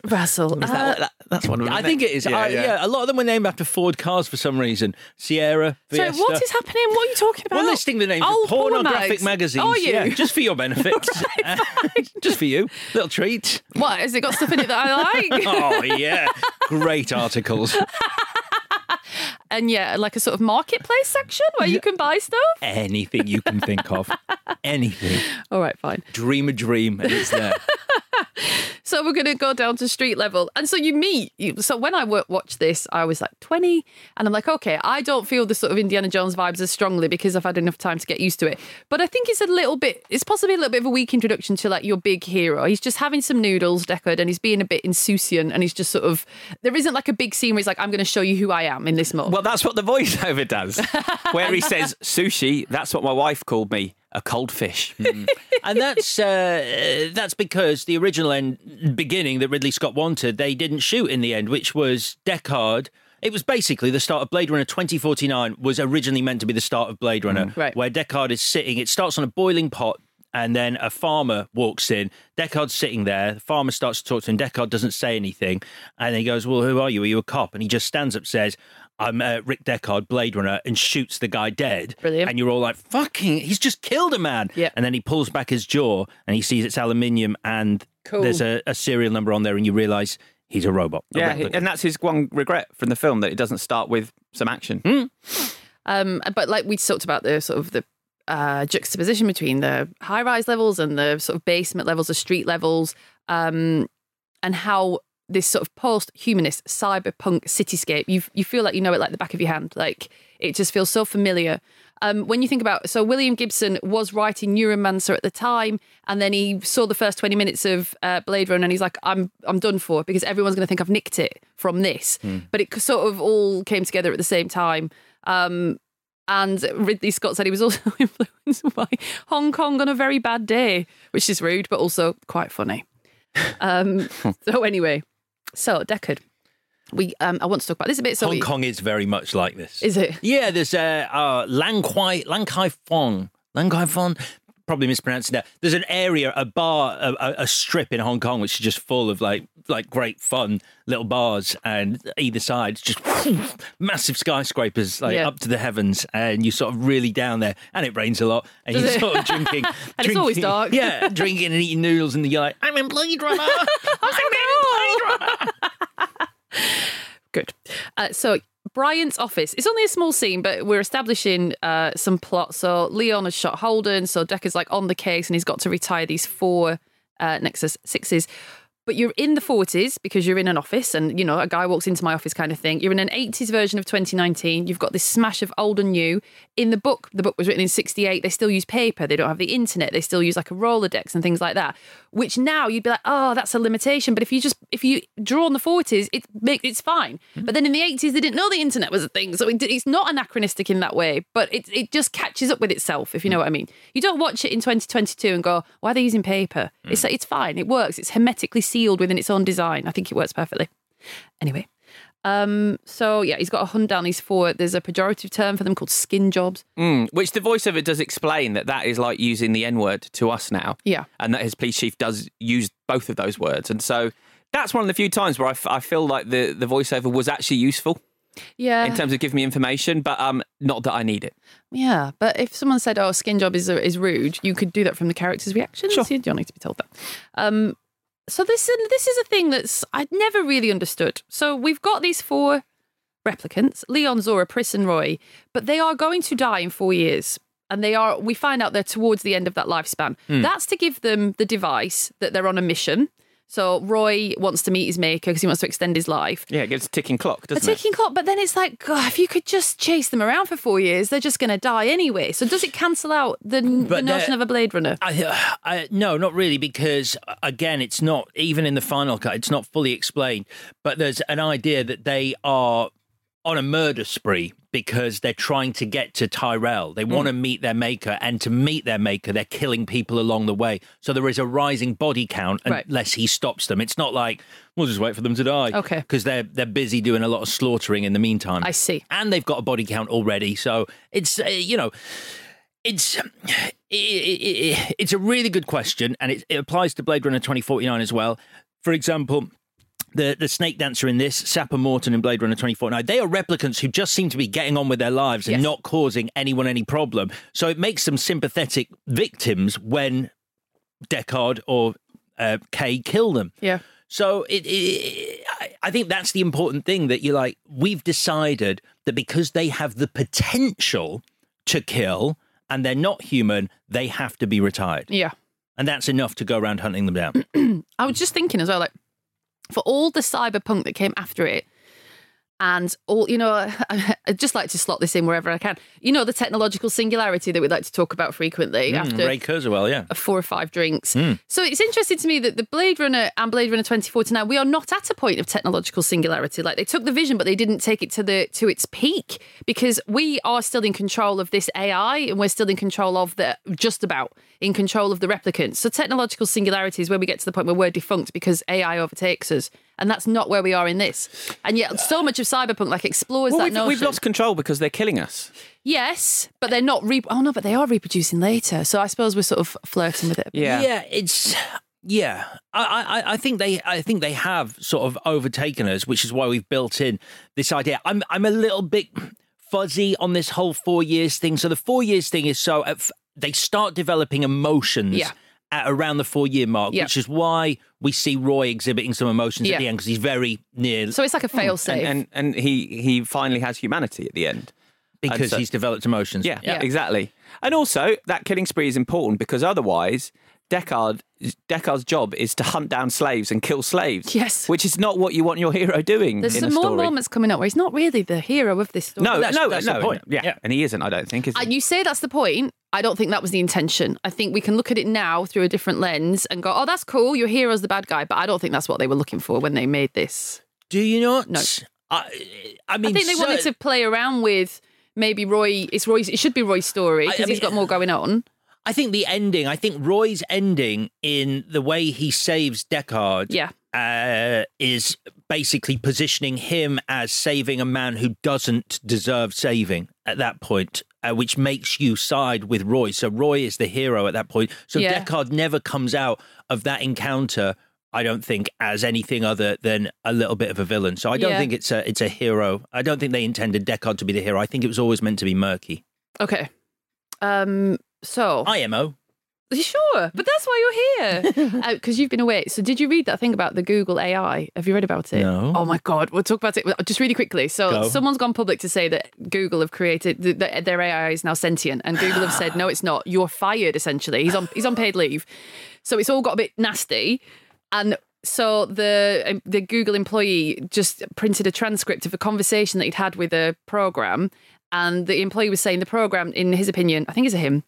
Razzle. Uh, That's one of them. I think it is. Yeah, I- yeah. yeah, a lot of them were named after Ford cars for some reason. Sierra, Sorry, Fiesta. what is happening? What are you talking about? We're listing the names Oh, of pornographic mags. magazines. Are you? Yeah, just for your benefit. just for you. Little treat. What? Has it got stuff in it that I like? Oh, yeah. Great articles. and yeah, like a sort of marketplace section where you can buy stuff. Anything you can think of. Anything. All right, fine. Dream a dream and it's there. So we're going to go down to street level. And so you meet. You, so when I wa- watched this, I was like 20. And I'm like, okay, I don't feel the sort of Indiana Jones vibes as strongly because I've had enough time to get used to it. But I think it's a little bit, it's possibly a little bit of a weak introduction to like your big hero. He's just having some noodles, Deckard, and he's being a bit insouciant. And he's just sort of, there isn't like a big scene where he's like, I'm going to show you who I am in this moment. Well, that's what the voiceover does, where he says, "Sushi." That's what my wife called me, a cold fish. and that's uh, that's because the original end beginning that Ridley Scott wanted, they didn't shoot in the end, which was Deckard. It was basically the start of Blade Runner 2049 was originally meant to be the start of Blade Runner, Right. where Deckard is sitting. It starts on a boiling pot. And then a farmer walks in. Deckard's sitting there. The farmer starts to talk to him. Deckard doesn't say anything. And he goes, Well, who are you? Are you a cop? And he just stands up, says, I'm uh, Rick Deckard, Blade Runner, and shoots the guy dead. Brilliant. And you're all like, Fucking, he's just killed a man. Yeah. And then he pulls back his jaw and he sees it's aluminium and Cool. there's a, a serial number on there and you realise he's a robot. a yeah, replica. and that's his one regret from the film that it doesn't start with some action. Um, but like we talked about the sort of the uh, juxtaposition between the high rise levels and the sort of basement levels, the street levels, um, and how this sort of post humanist cyberpunk cityscape, you you feel like you know it like the back of your hand. Like it just feels so familiar. Um, when you think about so William Gibson was writing Neuromancer at the time, and then he saw the first twenty minutes of uh, Blade Runner, and he's like, "I'm I'm done for because everyone's going to think I've nicked it from this." But it sort of all came together at the same time. Um, and Ridley Scott said he was also influenced by Hong Kong on a very bad day, which is rude, but also quite funny. Um, so anyway, so Deckard, we um, I want to talk about this a bit. So Hong we- Kong is very much like this. Is it? Yeah, there's uh, uh, Lang Kwai, Lang Kai Fong. Lang Kai Fong? Probably mispronouncing that. There's an area, a bar, a, a, strip in Hong Kong, which is just full of like like great fun little bars, and either side just massive skyscrapers like Yeah. up to the heavens, and you're sort of really down there, and it rains a lot, and Does you're it? sort of drinking, And it's always dark. Yeah, drinking and eating noodles, and you're like, I'm in Blade Runner. I'm in Blade Runner. Good. Uh, so Bryant's office. It's only a small scene, but we're establishing uh, some plot. So Leon has shot Holden. So Deckard's like on the case, and he's got to retire these four uh, Nexus sixes. But you're in the 40s because you're in an office, and you know a guy walks into my office kind of thing. You're in an 80s version of 2019. You've got this smash of old and new. In the book, the book was written in 68. They still use paper. They don't have the internet. They still use like a Rolodex and things like that. Which now you'd be like, oh, that's a limitation. But if you just if you draw on the 40s, it make it's fine. Mm-hmm. But then in the 80s, they didn't know the internet was a thing, so it, it's not anachronistic in that way. But it it just catches up with itself, if you know mm. what I mean. You don't watch it in 2022 and go, why are they using paper? It's mm. like it's fine. It works. It's hermetically sealed within its own design. I think it works perfectly. Anyway. Um, so yeah, he's got a hunt down these four. There's a pejorative term for them called skin jobs. Mm, which the voiceover does explain that that is like using the N word to us now. Yeah. And that his police chief does use both of those words. And so that's one of the few times where I, f- I feel like the, the voiceover was actually useful. Yeah. in terms of giving me information, but um, not that I need it. Yeah, but if someone said, "Oh, skin job is is rude," you could do that from the character's reactions. You don't need to be told that. Um, so this this is a thing that's I'd never really understood. So we've got these four replicants: Leon, Zhora, Pris, and Roy, but they are going to die in four years. And they are, we find out they're towards the end of that lifespan. Hmm. That's to give them the device that they're on a mission. So Roy wants to meet his maker because he wants to extend his life. Yeah, it gives a ticking clock, doesn't it? A ticking clock, but then it's like, God, if you could just chase them around for four years, they're just going to die anyway. So does it cancel out the, the notion of a Blade Runner? I, I, no, not really, because uh, again, it's not even in the final cut. It's not fully explained, but there's an idea that they are on a murder spree because they're trying to get to Tyrell. They want to meet their maker, and to meet their maker, they're killing people along the way. So there is a rising body count Right. unless he stops them. It's not like we'll just wait for them to die, Okay. Because they're they're busy doing a lot of slaughtering in the meantime. I see. and they've got a body count already. So it's uh, you know it's it, it, it, it's a really good question, and it, it applies to Blade Runner twenty forty nine as well. For example. The, the snake dancer in this, Sapper Morton in Blade Runner 2049, they are replicants who just seem to be getting on with their lives and Yes. not causing anyone any problem. So it makes them sympathetic victims when Deckard or uh, Kay kill them. Yeah. So it, it, I- I think that's the important thing that you're like, we've decided that because they have the potential to kill and they're not human, they have to be retired. Yeah. And that's enough to go around hunting them down. I was just thinking as well, like, for all the cyberpunk that came after it, and all, you know, I'd just like to slot this in wherever I can. You know, the technological singularity that we like to talk about frequently Mm, after Ray Kurzweil, yeah. four or five drinks. Mm. So it's interesting to me that the Blade Runner and Blade Runner 2049, we are not at a point of technological singularity. Like they took the vision, but they didn't take it to the to its peak because we are still in control of this AI and we're still in control of the just about in control of the replicants. So technological singularity is where we get to the point where we're defunct because AI overtakes us. And that's not where we are in this. And yet so much of cyberpunk like explores Well, that we've, notion. we've lost control because they're killing us. Yes, but they're not re- oh no, but they are reproducing later. So I suppose we're sort of flirting with it. Yeah, Yeah, it's yeah. I, I I think they I think they have sort of overtaken us, which is why we've built in this idea. I'm I'm a little bit fuzzy on this whole four years thing. So the four years thing is so at f- they start developing emotions. Yeah. At around the four year mark, Yeah. which is why we see Roy exhibiting some emotions Yeah. at the end because he's very near. So it's like a hmm. fail safe. And, and and he he finally has humanity at the end because so- he's developed emotions. Yeah, exactly. And also that killing spree is important because otherwise. Deckard, Deckard's job is to hunt down slaves and kill slaves. Yes. which is not what you want your hero doing. There's in some a more moments coming up where he's not really the hero of this story. No, That's- no, that's no, the point. Yeah. Yeah. and he isn't. I don't think. Is he? And you say that's the point. I don't think that was the intention. I think we can look at it now through a different lens and go, oh, that's cool. Your hero's the bad guy. But I don't think that's what they were looking for when they made this. Do you not? No. I, I mean, I think they wanted to play around with maybe Roy. It's Roy's. It should be Roy's story I- I because he's got more going on. I think the ending, I think Roy's ending in the way he saves Deckard Yeah. uh, is basically positioning him as saving a man who doesn't deserve saving at that point, uh, which makes you side with Roy. So Roy is the hero at that point. So Yeah. Deckard never comes out of that encounter. I don't think as anything other than a little bit of a villain. So I don't Yeah. think it's a it's a hero. I don't think they intended Deckard to be the hero. I think it was always meant to be murky. Okay. Um. So IMO. sure, but that's why you're here because you've been away. So did you read that thing about the Google AI? Have you read about it? No. Oh my god, we'll talk about it just really quickly. So Go. someone's gone public to say that Google have created th- that their AI is now sentient, and Google have said no, it's not. You're fired. Essentially, he's on he's on paid leave. So it's all got a bit nasty, and. So the um, the Google employee just printed a transcript of a conversation that he'd had with a program, and the employee was saying the program, in his opinion, I think it's a him,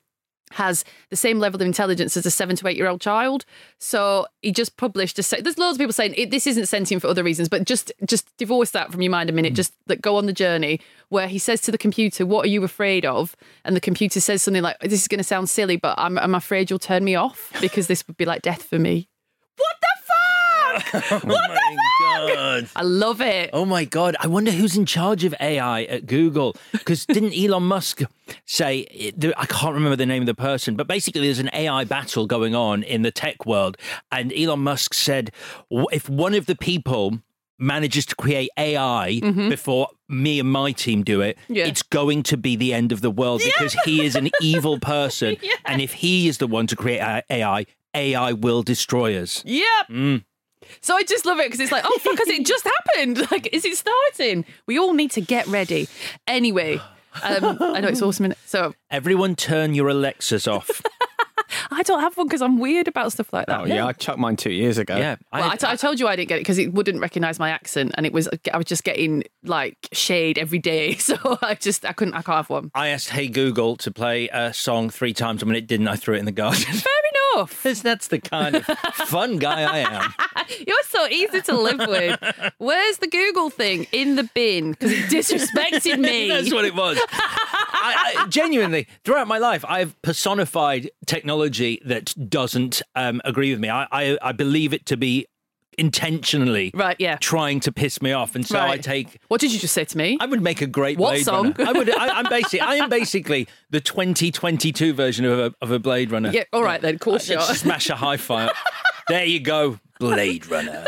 has the same level of intelligence as a seven to eight year old child. So he just published a. Se- There's loads of people saying it, this isn't sentient for other reasons, but just just divorce that from your mind a minute. Mm. Just like go on the journey where he says to the computer, "What are you afraid of?" And the computer says something like, "This is going to sound silly, but I'm I'm afraid you'll turn me off because this would be like death for me." What the fuck? Oh what oh my god. I love it. Oh my god! I wonder who's in charge of AI at Google. Because didn't Elon Musk say? I can't remember the name of the person, but basically, there's an AI battle going on in the tech world, and Elon Musk said, if one of the people manages to create AI Mhm. before me and my team do it, Yeah. it's going to be the end of the world because he is an evil person. And if he is the one to create AI, AI will destroy us. Yep. Mm. So I just love it because it's like, oh, fuck, has it just happened? Like, is it starting? We all need to get ready. Anyway, um, I know it's awesome. innit? So Everyone turn your Alexas off. I don't have one because I'm weird about stuff like that. Oh yeah, I chucked mine two years ago. Yeah, Well, I, t- I told you I didn't get it because it wouldn't recognise my accent, and it was I was just getting like shade every day, so I just I couldn't I can't have one. I asked Hey Google to play a song three times, and when it didn't, I threw it in the garden. Enough. That's the kind of fun guy I am. You're so easy to live with. Where's the Google thing in the bin? Because it disrespected me. That's what it was. I, I, genuinely, throughout my life, I've personified technology that doesn't um, agree with me. I, I, I believe it to be intentionally right, yeah. trying to piss me off, and so I take. What did you just say to me? I would make a great What Blade song? Runner. I would. I, I'm basically. I am basically the 2022 version of a, of a Blade Runner. Yeah, all right then, cool shot. smash a high five. there you go, Blade Runner.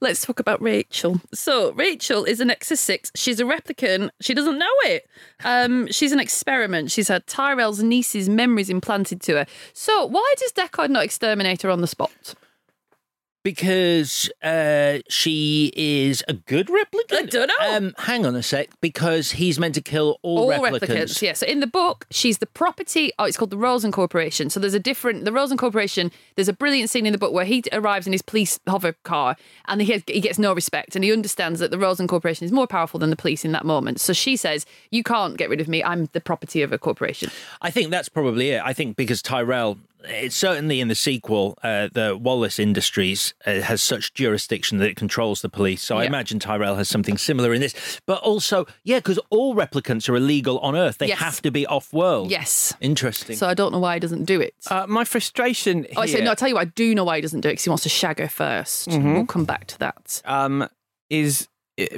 Let's talk about Rachel. So, Rachel is a Nexus 6. She's a replicant. She doesn't know it. Um, she's an experiment. She's had Tyrell's niece's memories implanted to her. So, why does Deckard not exterminate her on the spot? Because uh, she is a good replicant. I don't know. Um, hang on a sec. Because he's meant to kill all, replicants. Yeah. So in the book, she's the property. Oh, it's called the Rosen Corporation. So there's a different. The Rosen Corporation. There's a brilliant scene in the book where he arrives in his police hover car and he has, he gets no respect and he understands that the Rosen Corporation is more powerful than the police in that moment. So she says, "You can't get rid of me. I'm the property of a corporation." I think that's probably it. I think because Tyrell, it's certainly in the sequel, uh, the Wallace Industries uh, has such jurisdiction that it controls the police. So I imagine Tyrell has something similar in this. But also, yeah, because all replicants are illegal on Earth. They Yes. have to be off world. Yes. Interesting. So I don't know why he doesn't do it. Uh, my frustration Oh, I say no. I tell you what, I do know why he doesn't do it because he wants to shag her 1st Mhm. We'll come back to that. um, is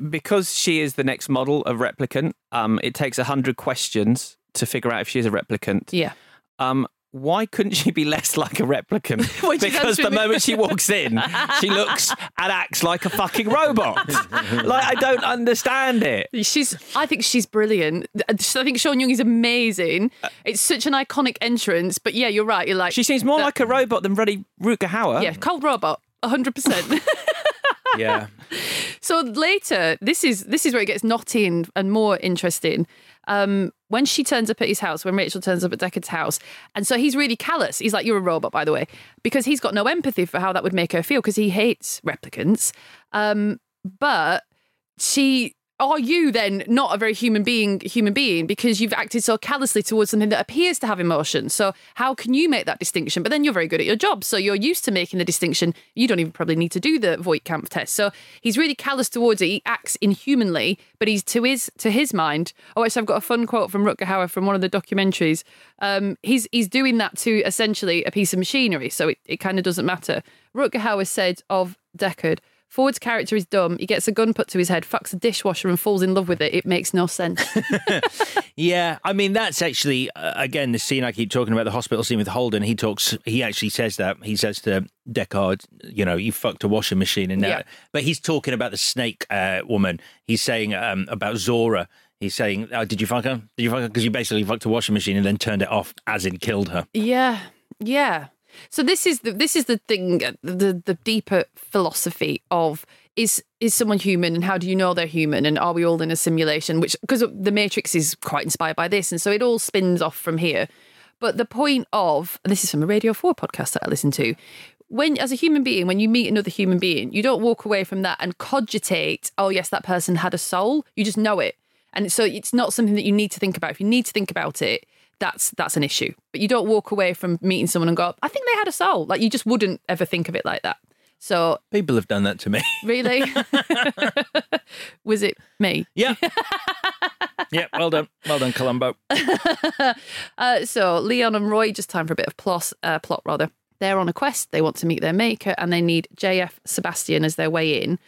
because she is the next model of replicant. Um, it takes a hundred questions to figure out if she is a replicant. Yeah. Um, why couldn't she be less like a replicant? Because the moment she walks in, she looks and acts like a fucking robot. like I don't understand it. She's. I think she's brilliant. I think Sean Young is amazing. It's such an iconic entrance. But yeah, you're right. You're like She seems more like a robot than Rutger Hauer. yeah, cold robot, hundred percent. yeah. So later, this is this is where it gets knotty and, and more interesting. Um, when she turns up at his house, when Rachel turns up at Deckard's house, and so he's really callous. He's like, "You're a robot, by the way," because he's got no empathy for how that would make her feel because he hates replicants. Um, but she. Are you then not a very human being human being because you've acted so callously towards something that appears to have emotion? So how can you make that distinction? But then you're very good at your job, so you're used to making the distinction. You don't even probably need to do the Voight Kampff test. So he's really callous towards it. He acts inhumanly, but he's to his to his mind. Oh, actually, I've got a fun quote from Rutger Hauer from one of the documentaries. Um, he's he's doing that to essentially a piece of machinery, so it, it kind of doesn't matter. Rutger Hauer said of Deckard. Ford's character is dumb. He gets a gun put to his head, fucks a dishwasher, and falls in love with it. It makes no sense. Yeah, I mean that's actually uh, again the scene I keep talking about the hospital scene with Holden. He talks. He actually says that he says to Deckard, you know, you fucked a washing machine, and now, Yeah. but he's talking about the snake uh, woman. He's saying um, about Zhora. He's saying, oh, "Did you fuck her? Did you fuck her? Because you basically fucked a washing machine and then turned it off, as in killed her." Yeah, yeah. So this is the this is the thing, uh, the the deeper philosophy of is is someone human and how do you know they're human and are we all in a simulation? Which because the Matrix is quite inspired by this, and so it all spins off from here. But the point of this is from a Radio Four podcast that I listen to. When, as a human being, when you meet another human being, you don't walk away from that and cogitate, oh, yes, that person had a soul. You just know it. And so it's not something that you need to think about. If you need to think about it, that's that's an issue. But you don't walk away from meeting someone and go, I think they had a soul. Like you just wouldn't ever think of it like that. So People have done that to me. really, was it me? Yeah. yeah. Well done. Well done, Columbo. uh, so Leon and Roy, just time for a bit of plot. Uh, plot rather. They're on a quest. They want to meet their maker, and they need JF Sebastian as their way in.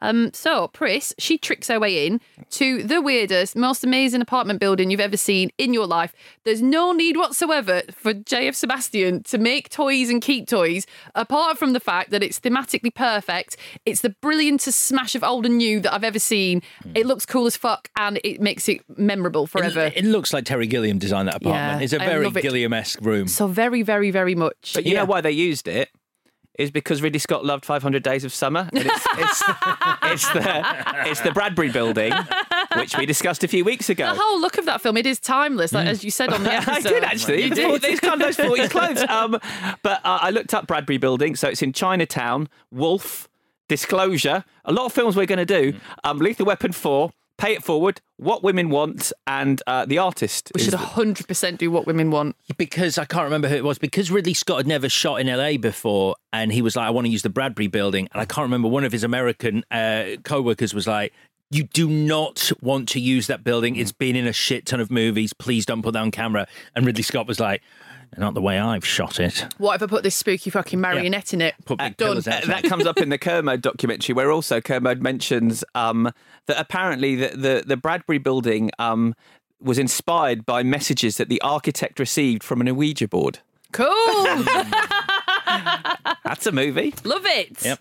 Um, so Pris, she tricks her way in to the weirdest, most amazing apartment building you've ever seen in your life. There's no need whatsoever for JF Sebastian to make toys and keep toys, apart from the fact that it's thematically perfect. It's the brilliantest smash of old and new that I've ever seen. It looks cool as fuck, and it makes it memorable forever. It, it looks like Terry Gilliam designed that apartment. Yeah, it's a very love it. Gilliam esque room. so very, very, very much. But you know why they used it? Is because Ridley Scott loved 500 Days of Summer. And it's, it's, it's, the, it's the Bradbury building, which we discussed a few weeks ago. The whole look of that film, it is timeless, like, as you said on the episode. I did actually. You did. kind of those 40s clothes. Um, but uh, I looked up Bradbury Building, so it's in Chinatown. Wolf, Disclosure, a lot of films we're going to do. Um, Lethal Weapon Four, Pay It Forward, What Women Want, and uh, The Artist. We should the- 100% do what women want. because I can't remember who it was. Because Ridley Scott had never shot in LA before, and he was like, "I want to use the Bradbury Building," and I can't remember one of his American uh, co-workers was like. You do not want to use that building. It's been in a shit ton of movies. Please don't put that on camera. And Ridley Scott was like, "Not the way I've shot it." What if I put this spooky fucking marionette in it? Put big Done. pillars Uh, that comes up in the Kermode documentary, where also Kermode mentions um, that apparently the, the, the Bradbury building um, was inspired by messages that the architect received from an Ouija board. Cool. That's a movie. Love it. Yep.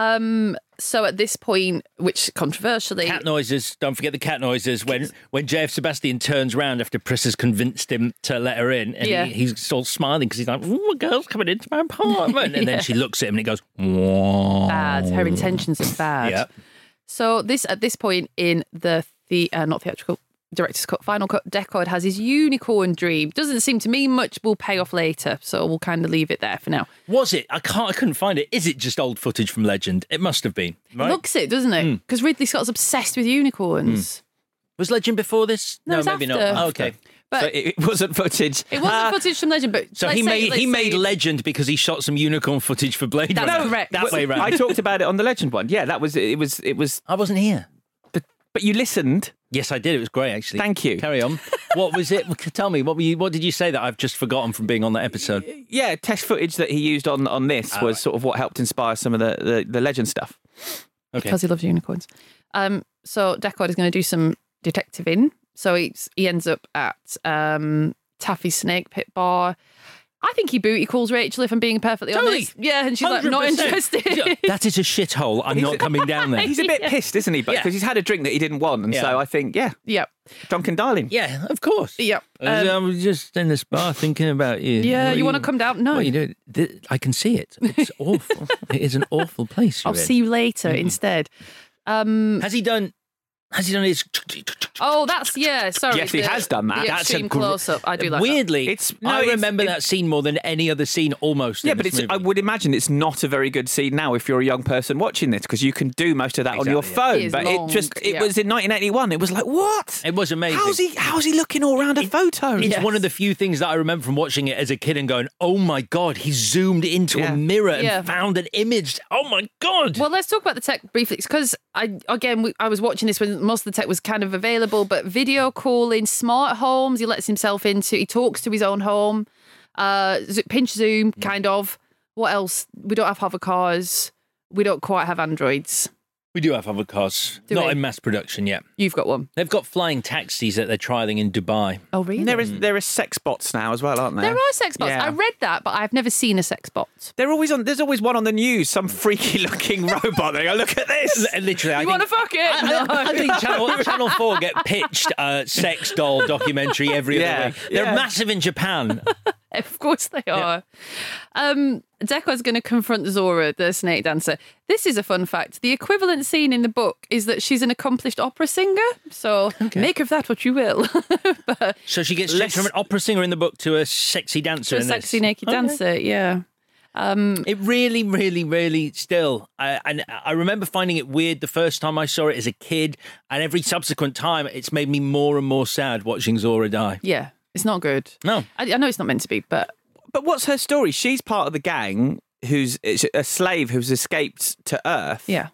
Um, so at this point, which controversially, Cat noises. Don't forget the cat noises when when JF Sebastian turns around after Pris has convinced him to let her in, and Yeah. he, he's all smiling because he's like, "Ooh, a girl's coming into my apartment," and Yeah. then she looks at him and he goes, "Whoa." bad. Her intentions are bad. Yep. So this at this point in the the uh, not theatrical director's cut final cut, Deckard has his unicorn dream. Doesn't seem to mean much. Will pay off later. So we'll kind of leave it there for now. Was it? I can't. I couldn't find it. Is it just old footage from Legend? It must have been. Right? Hmm. Looks it, doesn't it? Because Ridley Scott's obsessed with unicorns. was Legend before this? No, it was maybe after. not. Oh, okay. But So it, it wasn't footage. it wasn't Uh, footage from Legend, but So he say- made he let's made say- Legend because he shot some unicorn footage for Blade That's Runner. correct. That way round. I talked about it on the Legend one. Yeah, that was it. Was it was? I wasn't here. But but you listened. Yes, I did. It was great, actually. Thank you. Carry on. what was it? Tell me. What were you? What did you say that I've just forgotten from being on that episode? Yeah, test footage that he used on on this Ah, was right. sort of what helped inspire some of the the, the Legend stuff. Okay. because he loves unicorns. Um, so Deckard is going to do some detectiving. So he's, he ends up at um, Taffy Snake Pit Bar. I think he booty calls Rachel, if I'm being perfectly Totally. honest. Yeah, and she's like, not interested. that is a shithole. I'm not coming down there. He's a bit Yeah. pissed, isn't he? But Yeah. because he's had a drink that he didn't want, and Yeah. so I think, yeah, yep. drunken darling. Yeah, of course. Yep. I was- Um, I was just in this bar thinking about you. yeah, What you are want to come down? No. What are you doing? I can see it. It's awful. it is an awful place. I'll in. see you later Mm-hmm. instead. Um, Has he done? Has he done his? oh, that's, yeah, sorry. Yes, he the- has done that. The That's a gr- close up. I do like that. Weirdly, It's- no, I it's- remember it- that scene more than any other scene almost. Yeah, in but this it's. I would imagine it's not a very good scene now if you're a young person watching this because you can do most of that on your Exactly, yeah. phone. But long, it just it yeah. was in 1981. It was like what? It was amazing. How's he? How's he looking all around a photo? It's Yes. one of the few things that I remember from watching it as a kid and going, "Oh my god!" He zoomed into Yeah. a mirror and Yeah. found an image. Oh my god! Well, let's talk about the tech briefly because I again we, I was watching this when most of the tech was kind of available, but video calling, smart homes, he lets himself into. He talks to his own home, uh, pinch zoom, kind of. What else? We don't have hover cars. We don't quite have androids. We do have other cars, Do not we? in mass production yet. You've got one. They've got flying taxis that they're trialing in Dubai. Oh, really? There is there are sex bots now as well, aren't there? There are sex bots. Yeah. I read that, but I've never seen a sex bot. They're always on. There's always one on the news. Some freaky looking robot. They go, look at this. Literally, I You think, want to fuck it? I, No. I think Channel, Channel 4 get pitched a sex doll documentary every Yeah, other week. They're yeah. massive in Japan. Of course they are. Um, Deckard's going to confront Zhora, the snake dancer. This is a fun fact. The equivalent scene in the book is that she's an accomplished opera singer. So make of that what you will. but So she gets changed Less- from an opera singer in the book to a sexy dancer a in sexy this. naked Okay. dancer, yeah. Um, It really, really, really still. I, and I remember finding it weird the first time I saw it as a kid, and every subsequent time, it's made me more and more sad watching Zhora die. yeah, it's not good. No, I, I know it's not meant to be, but But what's her story? She's part of the gang who's a slave who's escaped to Earth. yeah.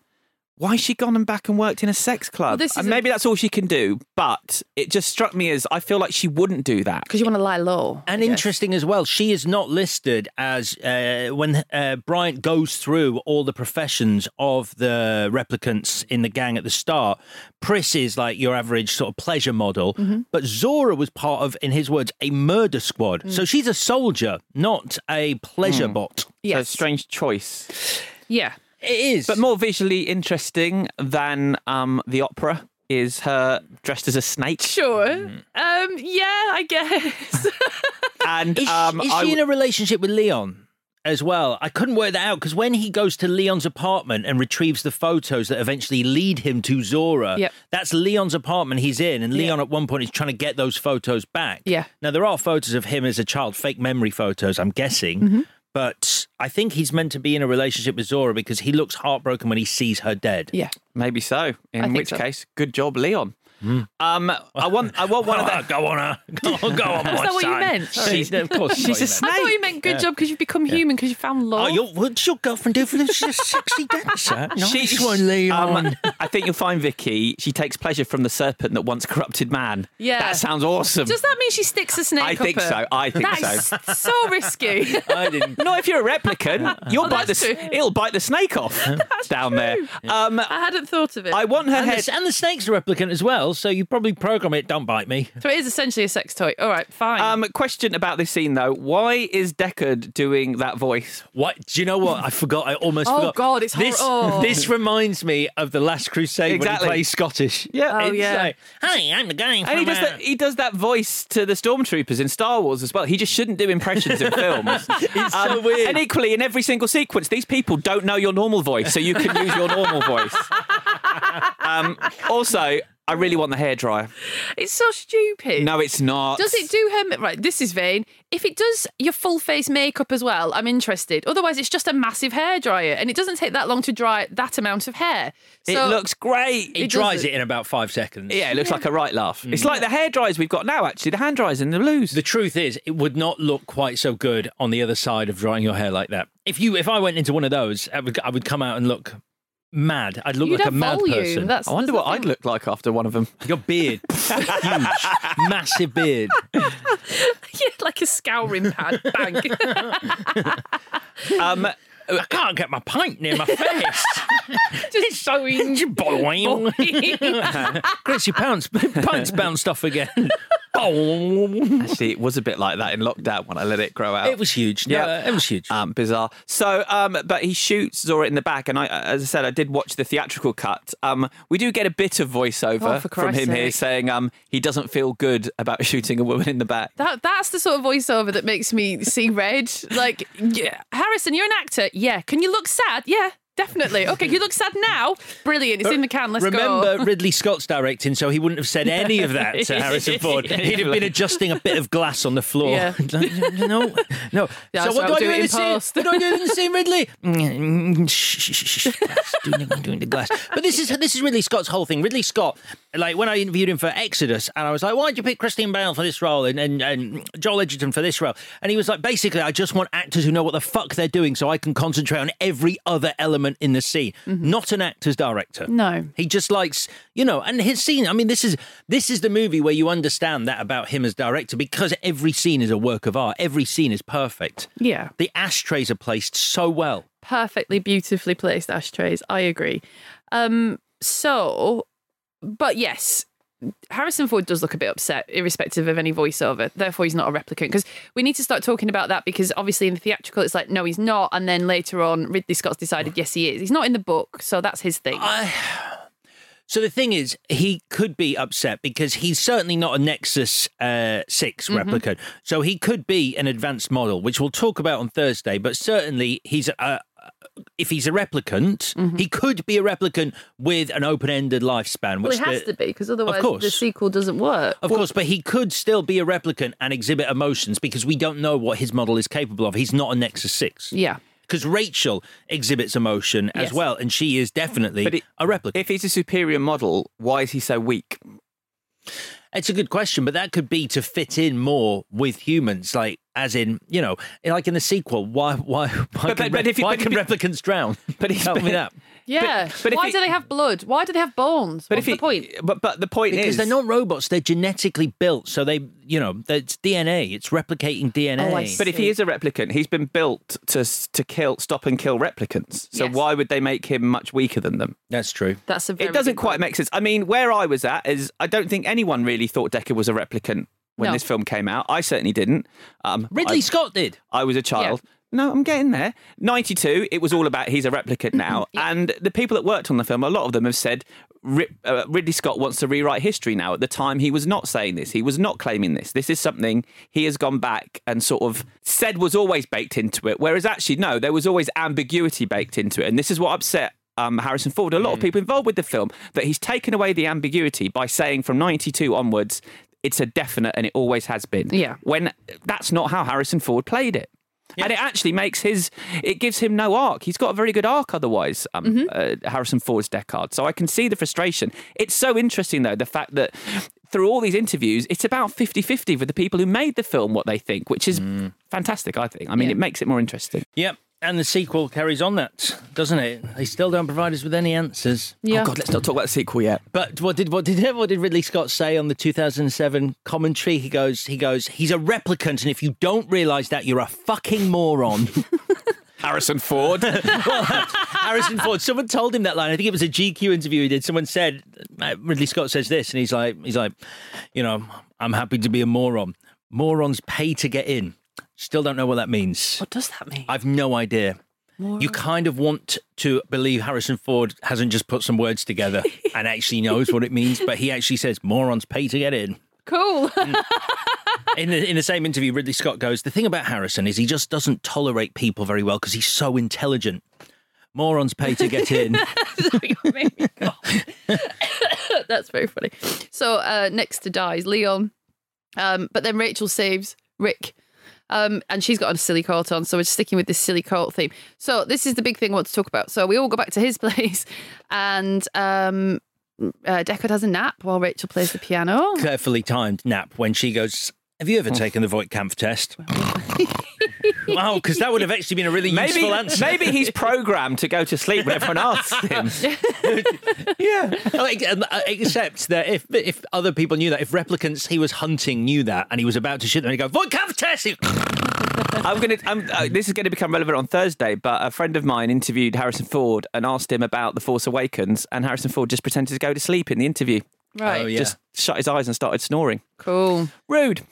Why has she gone and back and worked in a sex club? this and maybe that's all she can do, but it just struck me as I feel like she wouldn't do that. Because you want to lie low. And interesting as well, she is not listed as uh, when uh, Bryant goes through all the professions of the replicants in the gang at the start. Pris is like your average sort of pleasure model, Mm-hmm. but Zhora was part of, in his words, a murder squad. Mm. So she's a soldier, not a pleasure Hmm. bot. So Yes. strange choice. Yeah. It is. But more visually interesting than um, the opera is her dressed as a snake. Sure. Mm. Um. Yeah, I guess. And Is, um, is I she w- in a relationship with Leon as well? I couldn't work that out because when he goes to Leon's apartment and retrieves the photos that eventually lead him to Zhora, Yep. that's Leon's apartment he's in. And Leon at one point is trying to get those photos back. Yeah. Now, there are photos of him as a child, fake memory photos, I'm guessing. But I think he's meant to be in a relationship with Zhora because he looks heartbroken when he sees her dead. yeah. maybe so. In which so. case, good job, Leon. Hmm. Um, I want, I want one of Oh, the. go on, her. Go on, go on, Is that what you son. meant? Sorry. She's, of course, She's a what you. I thought you meant good Yeah. job because you've become human because you found love. Oh, your, what's your girlfriend do for this? She's a sexy dancer. Nice She- one, Leon. um, I think you'll find Vicky. She takes pleasure from the serpent that once corrupted man. Yeah. that sounds awesome. Does that mean she sticks a snake I up think her? so. I think That so. is so risky. I didn't. Not if you're a replicant. You'll Oh, bite the. true. It'll bite the snake off that's down there. Um, I hadn't thought of it. I want her And head. the, and the snake's a replicant as well, so you probably program it, don't bite me. so it is essentially a sex toy. All right, fine. Um, question about this scene though: Why is Deckard doing that voice? What? Do you know what? I forgot. I almost Oh, forgot. God, it's this. hor- oh. This reminds me of the Last Crusade Exactly. when he plays Scottish. Yeah, Oh, It's yeah. like, Hi, I'm the guy And he does that. He does that voice to the stormtroopers in Star Wars as well. He just shouldn't do impressions in films. It's so weird. And equally, in every single sequence, these people don't know your normal voice, so you can use your normal voice. Um, also, I really want the hairdryer. it's so stupid. No, it's not. Does it do her right? This is vain. If it does your full face makeup as well, I'm interested. Otherwise, it's just a massive hairdryer, and it doesn't take that long to dry that amount of hair. It looks great. He it dries doesn't- it in about five seconds. Yeah, it looks like a right laugh. It's Mm. like the hair dryers we've got now, actually, the hand dryers and the blues. The truth is, it would not look quite so good on the other side of drying your hair like that. If you, if I went into one of those, I would, I would come out and look mad. I'd look You'd like a mad volume. person. That's, I wonder what the I'd look like after one of them. Your beard, huge, massive beard. yeah, like a scouring pad. Bang. Um, I can't get my pint near my face. Just so Boing. Gracie Pounce, pints bounced off again. Boing. actually, it was a bit like that in lockdown when I let it grow out. It was huge. No, Yeah. it was huge. um, bizarre. So, um, but he shoots Zhora in the back, and I, as I said, I did watch the theatrical cut. Um, we do get a bit of voiceover Oh, from him Christ's here saying um, he doesn't feel good about shooting a woman in the back. That that's the sort of voiceover that makes me see red. Like, yeah, Harrison, you're an actor. Yeah. Can you look sad? Yeah, definitely. Okay, you look sad now. Brilliant. It's in the can. Let's Remember, go. Ridley Scott's directing, so he wouldn't have said any of that to Harrison Ford. He'd have been adjusting a bit of glass on the floor. Yeah. no, no. Yeah, so what do I'll I do do it in in the scene? What do I do in the scene, Ridley? Mm, shh, shh, shh, shh. Doing, the- doing the glass. But this is this is Ridley Scott's whole thing. Ridley Scott, like when I interviewed him for Exodus, and I was like, "Why did you pick Christian Bale for this role and, and and Joel Edgerton for this role?" And he was like, "Basically, I just want actors who know what the fuck they're doing, so I can concentrate on every other element in the scene, not an actor's director." No. He just likes, you know, and his scene. I mean, this is this is the movie where you understand that about him as director because every scene is a work of art. Every scene is perfect. Yeah. The ashtrays are placed so well. Perfectly beautifully placed ashtrays. I agree. Um, so, but yes, Harrison Ford does look a bit upset, irrespective of any voiceover. Therefore, he's not a replicant. Because we need to start talking about that because obviously in the theatrical, it's like, no, he's not. And then later on, Ridley Scott's decided, yes, he is. He's not in the book. So that's his thing. So the thing is, he could be upset because he's certainly not a Nexus uh, 6 Mm-hmm. replicant. So he could be an advanced model, which we'll talk about on Thursday. But certainly, he's a. If he's a replicant, Mm-hmm. he could be a replicant with an open-ended lifespan. well, Which it has the- to be because otherwise of course. the sequel doesn't work. Of course, but he could still be a replicant and exhibit emotions because we don't know what his model is capable of. He's not a Nexus 6. Yeah. Because Rachel exhibits emotion as well, and she is definitely it- a replicant. If he's a superior model, why is he so weak? It's a good question, but that could be to fit in more with humans, like as in, you know, like in the sequel. Why, why, why, But- can, but re- if why but can if replicants drown? But he's Tell me that. Yeah. but if Why you- do they have blood? Why do they have bones? But What's if the point? But but the point is because is they're not robots; they're genetically built. So they, you know, it's DNA. It's replicating DNA. Oh, I But if he is a replicant, he's been built to to kill, stop and kill replicants. So Yes. why would they make him much weaker than them? That's true. That's a very It doesn't quite point. make sense. I mean, where I was at is I don't think anyone really thought Deckard was a replicant when No. this film came out. I certainly didn't. Um, Ridley I, Scott did. I was a child. No, I'm getting there. 92, it was all about he's a replicant now. And the people that worked on the film, a lot of them have said uh, Ridley Scott wants to rewrite history now. At the time, he was not saying this. He was not claiming this. This is something he has gone back and sort of said was always baked into it. Whereas actually, no, there was always ambiguity baked into it. And this is what upset um, Harrison Ford, a lot of people involved with the film, that he's taken away the ambiguity by saying from 92 onwards, it's a definite and it always has been. Yeah. When that's not how Harrison Ford played it. And it actually makes his, it gives him no arc. He's got a very good arc otherwise, um, Mm-hmm. uh, Harrison Ford's Deckard. So I can see the frustration. It's so interesting, though, the fact that through all these interviews, it's about 50 50 for the people who made the film what they think, which is fantastic, I think. I mean, Yeah. it makes it more interesting. Yep. And the sequel carries on that, doesn't it? They still don't provide us with any answers. Yeah. Oh, God, let's not talk about the sequel yet. But what did what did what did Ridley Scott say on the 2007 commentary? He goes, he goes, he's a replicant, and if you don't realise that, you're a fucking moron. Harrison Ford. well, Harrison Ford. Someone told him that line. I think it was a GQ interview he did. Someone said uh, Ridley Scott says this, and he's like, he's like, you know, I'm happy to be a moron. Morons pay to get in. Still don't know what that means. What does that mean? I've no idea. You kind of want to believe Harrison Ford hasn't just put some words together and actually knows what it means, but he actually says morons pay to get in. Cool. In the, in the same interview, Ridley Scott goes, The thing about Harrison is he just doesn't tolerate people very well because he's so intelligent. Morons pay to get in. That's very funny. So uh, next to dies Leon, um, but then Rachel saves Rick. Um, and she's got a silly coat on, so we're sticking with this silly coat theme. So this is the big thing I want to talk about. So we all go back to his place, and um, uh, Deckard has a nap while Rachel plays the piano. Carefully timed nap when she goes, Have you ever taken the Voight-Kampff test? wow, because that would have actually been a really maybe, useful answer. maybe he's programmed to go to sleep when everyone asks him. yeah. Like, um, uh, except that if if other people knew that, if replicants he was hunting knew that, and he was about to shoot them, he'd go Voight-Kampff test. I'm gonna. I'm, uh, this is going to become relevant on Thursday. But a friend of mine interviewed Harrison Ford and asked him about The Force Awakens, and Harrison Ford just pretended to go to sleep in the interview. Right. Oh, yeah. Just shut his eyes and started snoring. Cool. Rude.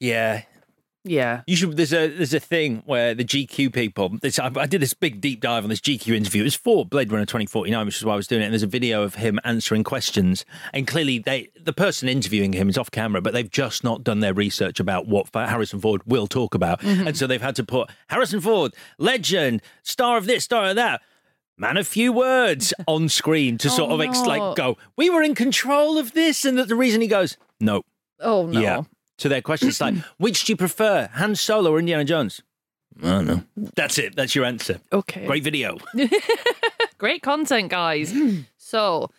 Yeah. Yeah. You should. There's a there's a thing where the GQ people. This, I, I did this big deep dive on this GQ interview. It was for Blade Runner 2049, which is why I was doing it. And there's a video of him answering questions. And clearly, they the person interviewing him is off camera, but they've just not done their research about what Harrison Ford will talk about. Mm-hmm. And so they've had to put Harrison Ford, legend, star of this, star of that. Man of few words on screen to Oh, sort of ex- no. like go. We were in control of this, and that the reason he goes no, Oh no. yeah. To their questions like, which do you prefer, Han Solo or Indiana Jones? I don't know. That's it. That's your answer. Okay. Great video. Great content, guys. so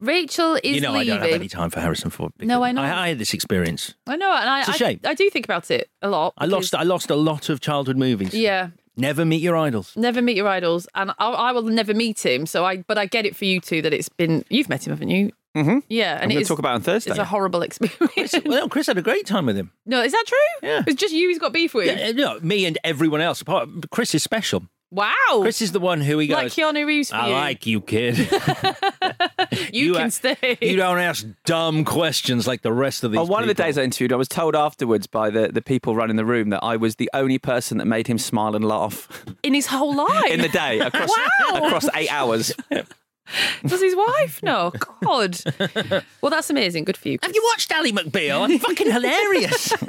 Rachel is you know, leaving. I don't have any time for Harrison Ford. No, I know. I, I had this experience. I know, and I, It's a I- shame. I, do think about it a lot. I lost. I lost a lot of childhood movies. Yeah. Never meet your idols. Never meet your idols, and I, I will never meet him. So I, but I get it for you too that it's been. You've met him, haven't you? Mm-hmm. Yeah, I'm and going it to is- talk about it on Thursday. It's a horrible experience. Well, Chris had a great time with him. no, is that true? Yeah. It's just you he's got beef with. Yeah, no, me and everyone else. Apart, Chris is special. Wow. Chris is the one who he goes. like Keanu Reeves for I you. like you, kid. you, can a- stay. you don't ask dumb questions like the rest of these. On one of the days I interviewed, I was told afterwards by the, the people running the room that I was the only person that made him smile and laugh in his whole life. in the day across Wow. across eight hours. Does his wife? No. God. well, that's amazing. Good for you. Have you watched Ally McBeal? I'm fucking hilarious.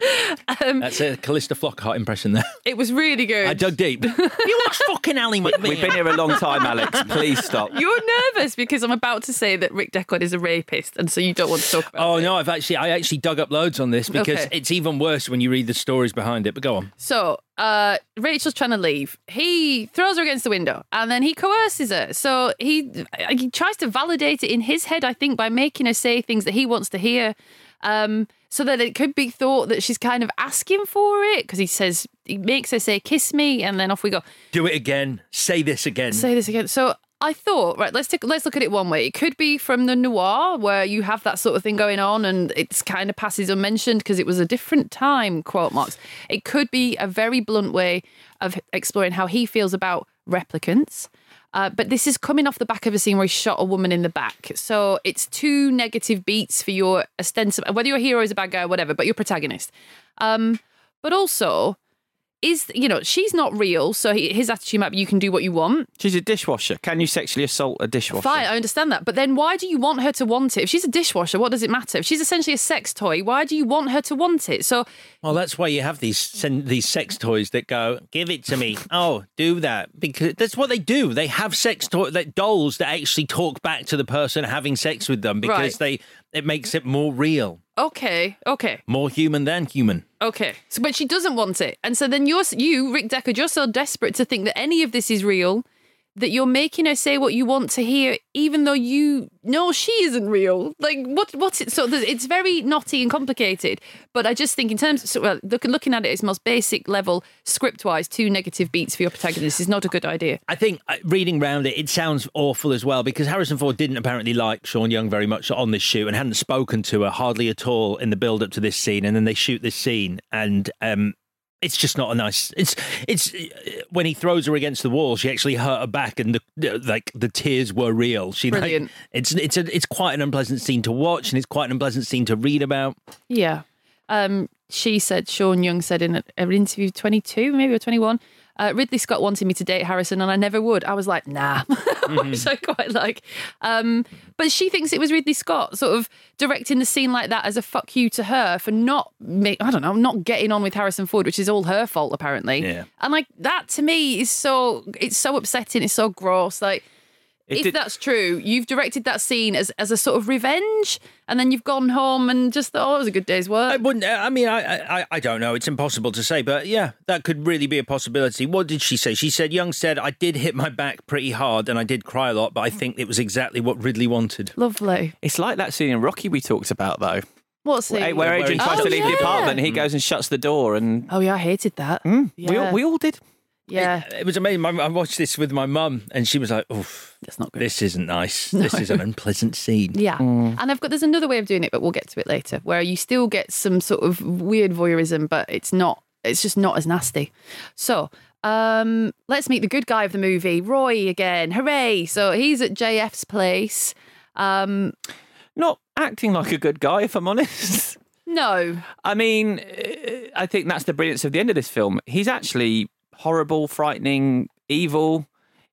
Um, That's a Callista Flockhart impression there. it was really good. I dug deep. you watched fucking Ally McBeal? We've been here a long time, Alex. Please stop. You're nervous because I'm about to say that Rick Deckard is a rapist, and so you don't want to talk about Oh it. no, I've actually I actually dug up loads on this because Okay. it's even worse when you read the stories behind it. But go on. So uh, Rachel's trying to leave. He throws her against the window and then he coerces her. So he he tries to validate it in his head, I think, by making her say things that he wants to hear. Um, so that it could be thought that she's kind of asking for it because he says he makes her say kiss me and then off we go. Do it again. Say this again. Say this again. So I thought, right, let's take let's look at it one way. It could be from the noir where you have that sort of thing going on and it's kind of passes unmentioned because it was a different time, quote marks. It could be a very blunt way of exploring how he feels about replicants. Uh, but this is coming off the back of a scene where he shot a woman in the back. So it's two negative beats for your ostensible, whether your hero is a bad guy or whatever, but your protagonist. Um, but also, is you know she's not real, so he, his attitude might be you can do what you want. She's a dishwasher. Can you sexually assault a dishwasher? Fine, I understand that. But then why do you want her to want it? If she's a dishwasher, what does it matter? If she's essentially a sex toy, why do you want her to want it? So Well, that's why you have these sen- these sex toys that go, "Give it to me." oh, do that because that's what they do. They have sex toy like dolls that actually talk back to the person having sex with them because Right. they it makes it more real, okay, okay. more human than human. Okay, so but she doesn't want it, and so then you're you, Rick Deckard, you're so desperate to think that any of this is real that you're making her say what you want to hear, even though you know she isn't real. Like what? What's it? So it's very knotty and complicated. But I just think in terms, so, well, look, looking at it, its most basic level, script wise, two negative beats for your protagonist is not a good idea. I think uh, reading round it, it sounds awful as well because Harrison Ford didn't apparently like Sean Young very much on this shoot and hadn't spoken to her hardly at all in the build up to this scene. And then they shoot this scene, and um, it's just not a nice. It's it's when he throws her against the wall, she actually hurt her back, and the like the tears were real. She like, it's it's a it's quite an unpleasant scene to watch, and it's quite an unpleasant scene to read about. Yeah. Um, she said, Sean Young said in an interview, 22, maybe or 21, uh, Ridley Scott wanted me to date Harrison and I never would. I was like, nah, which I quite like. Um, but she thinks it was Ridley Scott sort of directing the scene like that as a fuck you to her for not, ma- I don't know, not getting on with Harrison Ford, which is all her fault apparently. Yeah. And like that to me is so, it's so upsetting. It's so gross. Like, It if did- that's true, you've directed that scene as, as a sort of revenge, and then you've gone home and just thought, oh, it was a good day's work. I wouldn't. Uh, I mean, I, I, I don't know. It's impossible to say, but yeah, that could really be a possibility. What did she say? She said, "Young said I did hit my back pretty hard, and I did cry a lot, but I mm. think it was exactly what Ridley wanted." Lovely. It's like that scene in Rocky we talked about, though. What's Where, it? where Adrian tries Oh, to leave the apartment, he goes and shuts the door, and Oh yeah, I hated that. Hmm? we, all, we all did. Yeah, It was amazing. I I watched this with my mum, and she was like, "Oof, that's not good. this isn't nice. This is an unpleasant scene." Yeah, and I've got there's another way of doing it, but we'll get to it later, where you still get some sort of weird voyeurism, but it's not. It's just not as nasty. So. Um, let's meet the good guy of the movie, Roy again. Hooray! So he's at JF's place. Um, Not acting like a good guy, if I'm honest. no, I mean, uh, I think that's the brilliance of the end of this film. He's actually horrible, frightening, evil,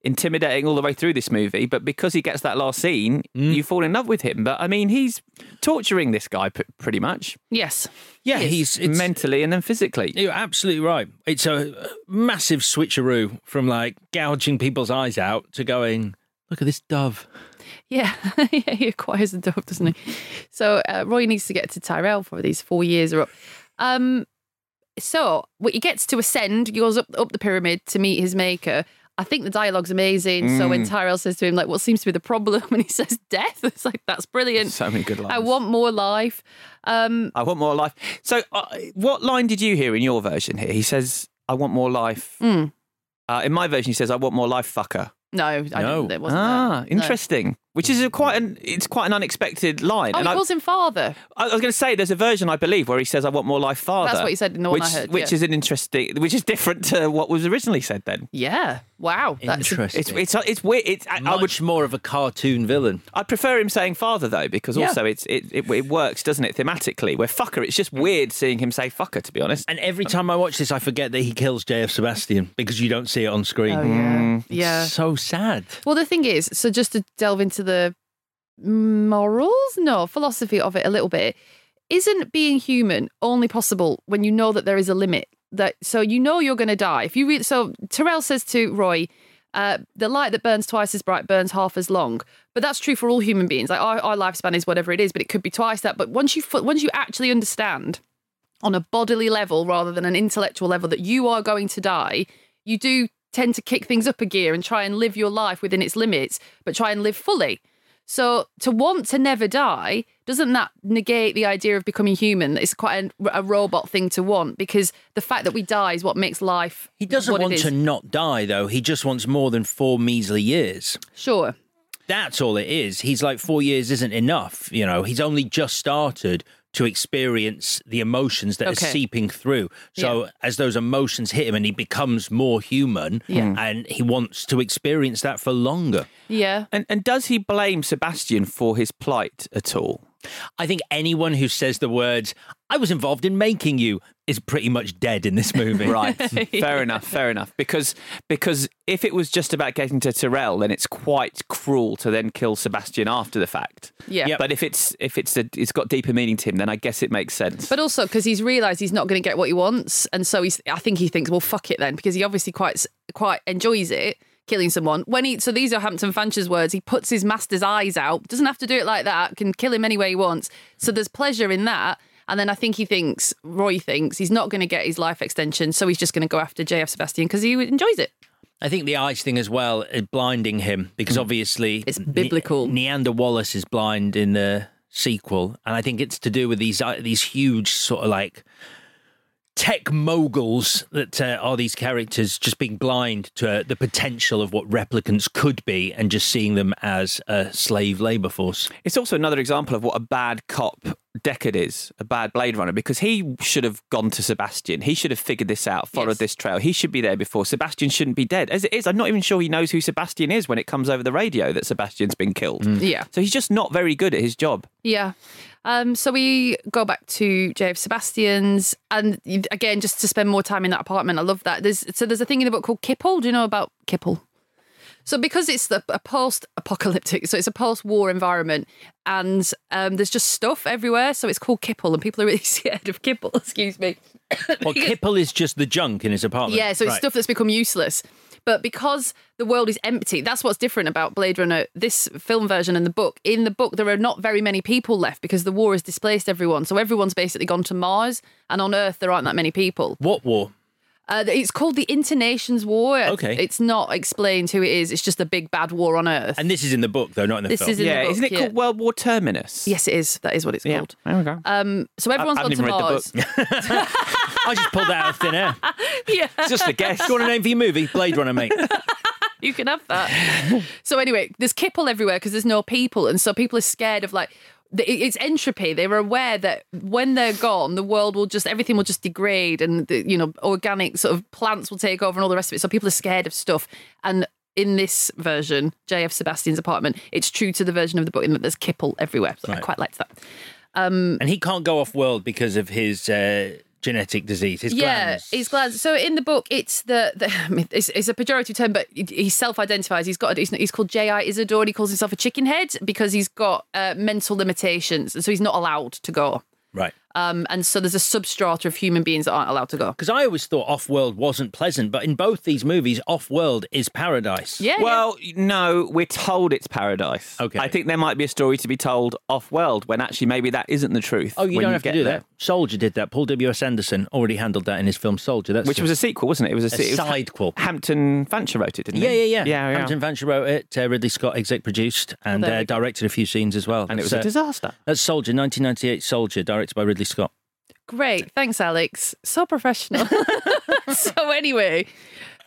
intimidating all the way through this movie. But because he gets that last scene, you fall in love with him. But I mean, he's torturing this guy p- pretty much. yes, Yeah, Yes. he's it's, mentally and then physically. You're absolutely right. It's a massive switcheroo from like gouging people's eyes out to going, "Look at this dove." Yeah, yeah, he acquires the dove, doesn't he? So uh, Roy needs to get to Tyrell for these four years are up. Um, so well, he gets to ascend, he goes up up the pyramid to meet his maker. I think the dialogue's amazing. So when Mm. Tyrell says to him, like, what seems to be the problem? And he says, death. It's like, that's brilliant. So many good lines. I want more life. Um, I want more life. So, uh, what line did you hear in your version here? He says, I want more life. mm, Uh, in my version, he says, I want more life, fucker. no, I No. didn't. It wasn't Ah, that. No. Interesting. Which is a quite an it's quite an unexpected line. Oh, and he I, calls him father. I was going to say there's a version I believe where he says I want more life father. That's what he said in the one which, I heard, Which yeah. is an interesting, which is different to what was originally said. Then Yeah. Wow. That's Interesting. it's it's it's weird. It's, I, I would Much more of a cartoon villain. I prefer him saying father though because Yeah. also it's it, it it works doesn't it thematically. Where fucker, it's just weird seeing him say fucker to be honest. And every time I watch this, I forget that he kills JF Sebastian because you don't see it on screen. Oh, yeah. Mm. Yeah. So sad. Well, the thing is, so just to delve into the morals, no, philosophy of it a little bit, isn't being human only possible when you know that there is a limit? That so you know you're going to die. If you read, so Tyrell says to Roy, uh, "The light that burns twice as bright burns half as long." But that's true for all human beings. Like our, our lifespan is whatever it is, but it could be twice that. But once you once you actually understand on a bodily level rather than an intellectual level that you are going to die, you do tend to kick things up a gear and try and live your life within its limits, but try and live fully. So to want to never die, doesn't that negate the idea of becoming human? It's quite a, a robot thing to want because the fact that we die is what makes life. He doesn't want to not die, though. He just wants more than four measly years. Sure. That's all it is. He's like, four years isn't enough. You know, he's only just started to experience the emotions that Okay. are seeping through. So as those emotions hit him and he becomes more human, Yeah. Mm. and he wants to experience that for longer. Yeah. And and does he blame Sebastian for his plight at all? I think anyone who says the words, I was involved in making you, is pretty much dead in this movie. Right. fair enough. Fair enough. Because because if it was just about getting to Tyrell, then it's quite cruel to then kill Sebastian after the fact. Yeah. Yep. But if it's if it's a, it's got deeper meaning to him, then I guess it makes sense. But also because he's realised he's not going to get what he wants, and so he's. I think he thinks, well, fuck it then, because he obviously quite quite enjoys it killing someone. When he so these are Hampton Fancher's words. He puts his master's eyes out. Doesn't have to do it like that. Can kill him any way he wants. So there's pleasure in that. And then I think he thinks Roy thinks he's not going to get his life extension, so he's just going to go after JF Sebastian because he enjoys it. I think the eyes thing as well is blinding him because obviously It's biblical. Ne- Niander Wallace is blind in the sequel, and I think it's to do with these uh, these huge sort of like tech moguls that uh, are these characters just being blind to uh, the potential of what replicants could be and just seeing them as a slave labor force. It's also another example of what a bad cop Deckard is, a bad Blade Runner, because he should have gone to Sebastian. He should have figured this out, followed this trail. He should be there before. Sebastian shouldn't be dead. As it is, I'm not even sure he knows who Sebastian is when it comes over the radio that Sebastian's been killed. Yeah. So he's just not very good at his job. Yeah. Um, so we go back to JF Sebastian's, and again, just to spend more time in that apartment. I love that. There's so there's a thing in the book called Kipple. Do you know about Kipple? So because it's the, a post-apocalyptic, so it's a post-war environment, and um, there's just stuff everywhere. So it's called Kipple, and people are really scared of Kipple. Excuse me. Well, Kipple is just the junk in his apartment. Yeah, so it's Right. stuff that's become useless. But because the world is empty, that's what's different about Blade Runner, this film version and the book. In the book, there are not very many people left because the war has displaced everyone. So everyone's basically gone to Mars, and on Earth, there aren't that many people. What war? Uh, it's called the Internations War. Okay. It's not explained who it is, it's just a big bad war on Earth. And this is in the book, though, not in the This film. is in the yeah, book, isn't it yeah. called World War Terminus? Yes, it is. That is what it's Yeah. called. There we go. Um, so everyone's I gone to even read Mars. the book. I just pulled that out of thin air. yeah. It's just a guess. Do you want a name for your movie? Blade Runner, mate. you can have that. so anyway, there's kipple everywhere because there's no people, and so people are scared of like the- it- it's entropy. They were aware that when they're gone, the world will just everything will just degrade, and the, you know organic sort of plants will take over and all the rest of it. So people are scared of stuff, and in this version, JF Sebastian's apartment, it's true to the version of the book in that there's kipple everywhere. So I quite liked that. Um, and he can't go off world because of his uh, genetic disease. His yeah, glands. he's glad. So in the book, it's the, the I mean, it's, it's a pejorative term, but he- he self-identifies. He's got he's, he's called J.R. Isidore, and he calls himself a chicken head because he's got uh, mental limitations, and so he's not allowed to go. Right. Um, and so there's a substrata of human beings that aren't allowed to go. Because I always thought off world wasn't pleasant, but in both these movies, off world is paradise. Yeah. Well, no, we're told it's paradise. Okay. I think there might be a story to be told off world when actually maybe that isn't the truth. Oh, you don't have to do there. that. Soldier did that. Paul W. S. Anderson already handled that in his film Soldier. That's Which was a sequel, wasn't it? It was a, a se- it was sidequel. Hampton Fancher wrote it, didn't Yeah, he? yeah, yeah. yeah, yeah. Hampton Fancher wrote it. Uh, Ridley Scott exec produced and there uh, directed a few scenes as well. and it was a uh, disaster. That's Soldier, 1998 Soldier, directed by Ridley Scott. Great, thanks, Alex. So professional. so anyway,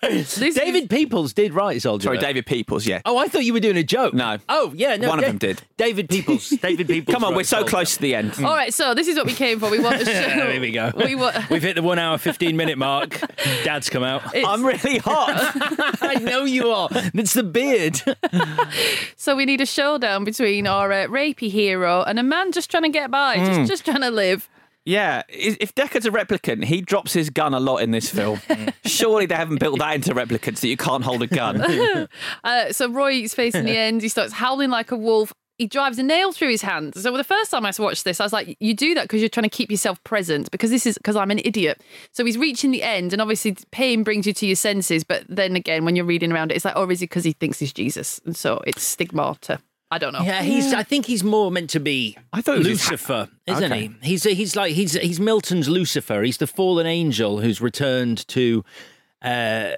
this is- David Peoples did write Soldier. Sorry, though. David Peoples. Yeah. Oh, I thought you were doing a joke. No. Oh, yeah, no. One of them did. David Peoples. David Peoples. Come on, wrote we're so Soldier. close to the end. All right, so this is what we came for. We want to show. Here we go. We wa- We've hit the one hour, 15 minute mark. Dad's come out. It's- I'm really hot. I know you are. It's the beard. So we need a showdown between our uh, rapey hero and a man just trying to get by, Hmm. just just trying to live. Yeah. If Deckard's a replicant, he drops his gun a lot in this film. Surely they haven't built that into replicants that you can't hold a gun. Uh, so Roy's face in the end, he starts howling like a wolf. He drives a nail through his hand. So the first time I watched this, I was like, "You do that because you're trying to keep yourself present because this is because I'm an idiot." So he's reaching the end, and obviously pain brings you to your senses. But then again, when you're reading around it, it's like, "Oh, is it because he thinks he's Jesus?" And so it's stigmata. I don't know. Yeah, he's. I think he's more meant to be. I thought he was his ha- Lucifer, isn't Okay. he? He's he's like he's he's Milton's Lucifer. He's the fallen angel who's returned to uh,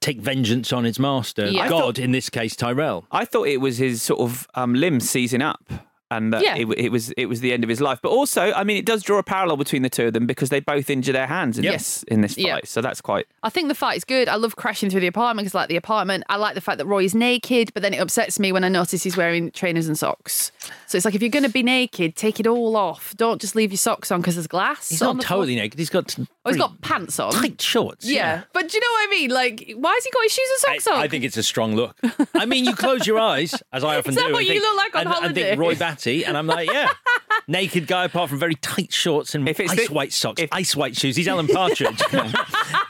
take vengeance on his master, Yeah. God thought- in this case, Tyrell. I thought it was his sort of um, limbs seizing up. And that Yeah. it, it was it was the end of his life, but also, I mean, it does draw a parallel between the two of them because they both injure their hands in Yep. this in this fight. Yeah. So that's quite I think the fight is good. I love crashing through the apartment because I like the apartment. I like the fact that Roy is naked, but then it upsets me when I notice he's wearing trainers and socks. So it's like if you're going to be naked, take it all off. Don't just leave your socks on because there's glass. He's not the floor. totally naked. He's got Oh, he's got pants on. tight shorts. Yeah. but do you know what I mean? Like, why has he got his shoes and socks on? I think it's a strong look. I mean, you close your eyes, as I often Is that do. what and you think- look like on and, and think Roy Batty, and I'm like, yeah, naked guy apart from very tight shorts and it's ice thi- white socks, if, ice white shoes. He's Alan Partridge.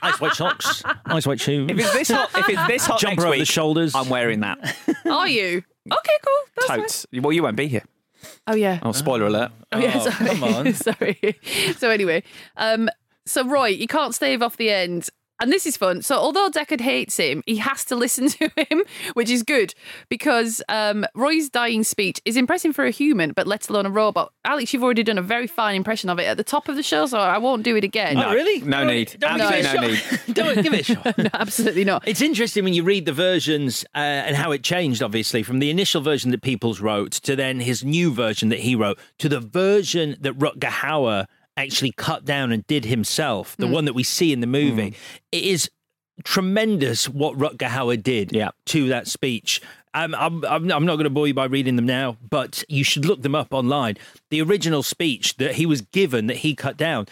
ice white socks, ice white shoes. If it's this hot, if it's this hot jumper over week, the shoulders. I'm wearing that. Are you? Okay, cool. That's fine. Totes. Well, you won't be here. Oh yeah. Oh, spoiler alert. Oh, yeah, Oh, sorry. come on. sorry. So anyway, um, so Roy, you can't stave off the end. And this is fun. So although Deckard hates him, he has to listen to him, which is good because um, Roy's dying speech is impressive for a human, but let alone a robot. Alex, you've already done a very fine impression of it at the top of the show, so I won't do it again. Oh, really? No need. Don't Absolutely give no it a need. shot. Don't give it a shot. No, absolutely not. It's interesting when you read the versions uh, and how it changed, obviously, from the initial version that Peoples wrote to then his new version that he wrote to the version that Rutger Hauer actually cut down and did himself, the one that we see in the movie. It is tremendous what Rutger Hauer did Yeah. to that speech. Um, I'm, I'm, I'm not going to bore you by reading them now, but you should look them up online. The original speech that he was given, that he cut down.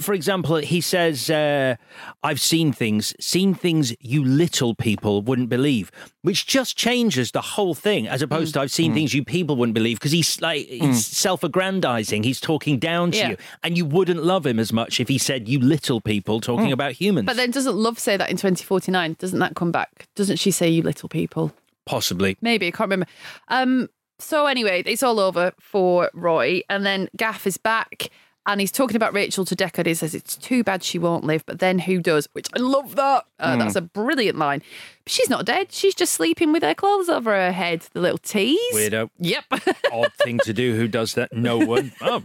For example, he says, uh, I've seen things, seen things you little people wouldn't believe, which just changes the whole thing as opposed to I've seen things you people wouldn't believe because he's like, he's self aggrandizing, he's talking down to Yeah. you, and you wouldn't love him as much if he said, you little people, talking about humans. But then doesn't Love say that in 2049? Doesn't that come back? Doesn't she say, you little people? Possibly. Maybe I can't remember. Um. So anyway, it's all over for Roy, and then Gaff is back, and he's talking about Rachel to Deckard. He says it's too bad she won't live, but then who does? Which I love that. Uh, That's a brilliant line. But she's not dead. She's just sleeping with her clothes over her head. The little tease. Weirdo. Yep. Odd thing to do. Who does that? No one. Oh,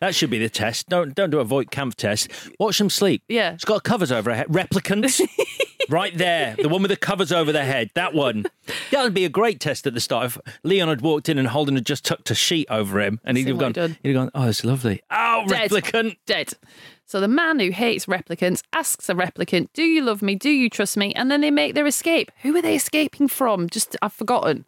that should be the test. Don't don't do a Voight Kampf test. Watch them sleep. Yeah. She's got covers over her head. Replicants. right there. The one with the covers over the head. That one. That would be a great test at the start. If Leon had walked in and Holden had just tucked a sheet over him and he'd See have gone, he'd have gone, oh, it's lovely. Oh, Dead. replicant. Dead. So the man who hates replicants asks a replicant, "Do you love me? Do you trust me?" And then they make their escape. Who are they escaping from? Just I've forgotten.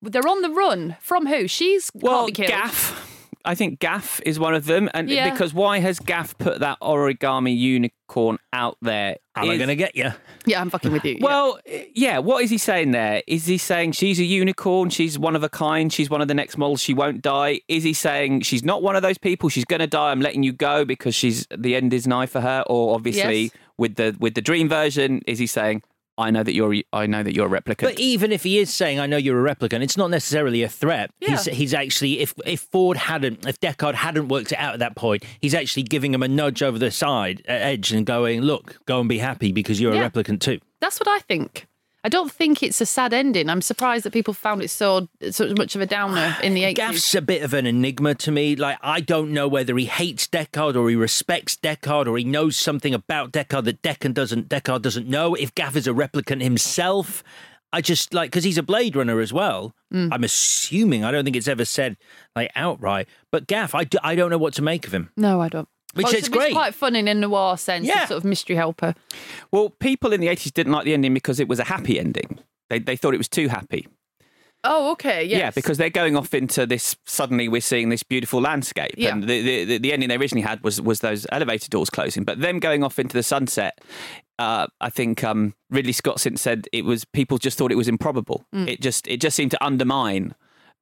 They're on the run from who? She's Well, can't be killed. Gaff. I think Gaff is one of them, and Yeah. because why has Gaff put that origami unicorn out there? Am I Is- going to get you? Yeah, I'm fucking with you. yeah. Well, yeah. What is he saying there? Is he saying she's a unicorn? She's one of a kind. She's one of the next models. She won't die. Is he saying she's not one of those people? She's going to die. I'm letting you go because she's the end is nigh for her. Or obviously Yes. with the with the dream version, is he saying I know that you're I know that you're a replicant? But even if he is saying, "I know you're a replicant," it's not necessarily a threat. He's Yeah. he's actually if if Ford hadn't, if Deckard hadn't worked it out at that point, he's actually giving him a nudge over the side uh, edge and going, "Look, go and be happy because you're Yeah. a replicant too." That's what I think. I don't think it's a sad ending. I'm surprised that people found it so so much of a downer in the 80s. Gaff's a bit of an enigma to me. Like I don't know whether he hates Deckard or he respects Deckard or he knows something about Deckard that Deckard doesn't Deckard doesn't know. If Gaff is a replicant himself, I just like because he's a Blade Runner as well. Mm. I'm assuming I don't think it's ever said like outright. But Gaff, I, do, I don't know what to make of him. No, I don't. Which Well, is great. It's quite fun in a noir sense, Yeah. sort of mystery helper. well, people in the 80s didn't like the ending because it was a happy ending. They they thought it was too happy. Oh, okay, yes. Yeah, because they're going off into this. Suddenly, we're seeing this beautiful landscape, Yeah. and the, the the- the ending they originally had was was those elevator doors closing. But them going off into the sunset, uh, I think um, Ridley Scott since said it was people just thought it was improbable. Mm. It just it just seemed to undermine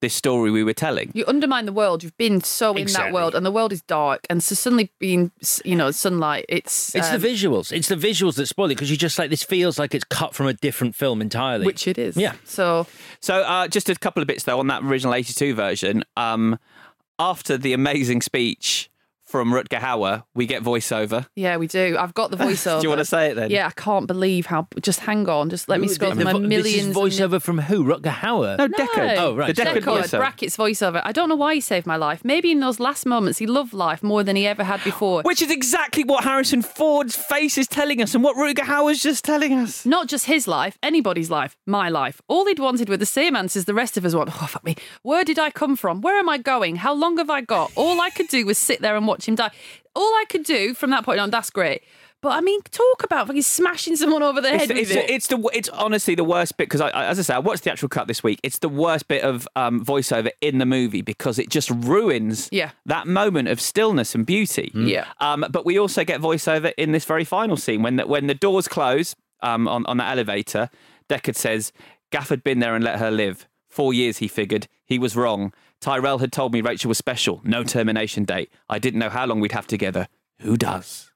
this story we were telling. You undermine the world. You've been so in Exactly. that world, and the world is dark. And so suddenly being, you know, sunlight. It's It's um, the visuals. It's the visuals that spoil it because you just like this feels like it's cut from a different film entirely. which it is. Yeah. So So uh, just a couple of bits though on that original '82 version. Um, after the amazing speech from Rutger Hauer, we get voiceover. Yeah, we do. I've got the voiceover. Do you want to say it then? Yeah, I can't believe how. Just hang on. Just let me Who- scroll through my the- millions. This is voiceover from who? Rutger Hauer? No, Deckard. Oh, right. The Deckard Deckard, voiceover. brackets voiceover. I don't know why he saved my life. Maybe in those last moments he loved life more than he ever had before. Which is exactly what Harrison Ford's face is telling us and what Rutger Hauer's just telling us. Not just his life, anybody's life, my life. All he'd wanted were the same answers the rest of us want. Oh, fuck me. Where did I come from? Where am I going? How long have I got? All I could do was sit there and watch him die. All I could do from that point on, that's great. But I mean, talk about fucking smashing someone over the head. it's, with it. it's the it's honestly the worst bit because I, I, as I say, I watched the actual cut this week. It's the worst bit of um, voiceover in the movie because it just ruins Yeah. that moment of stillness and beauty. Yeah. Um, but we also get voiceover in this very final scene when the, when the doors close um, on on that elevator. Deckard says, "Gaff had been there and let her live. Four years, he figured. He was wrong. Tyrell had told me Rachel was special. No termination date. I didn't know how long we'd have together. Who does?"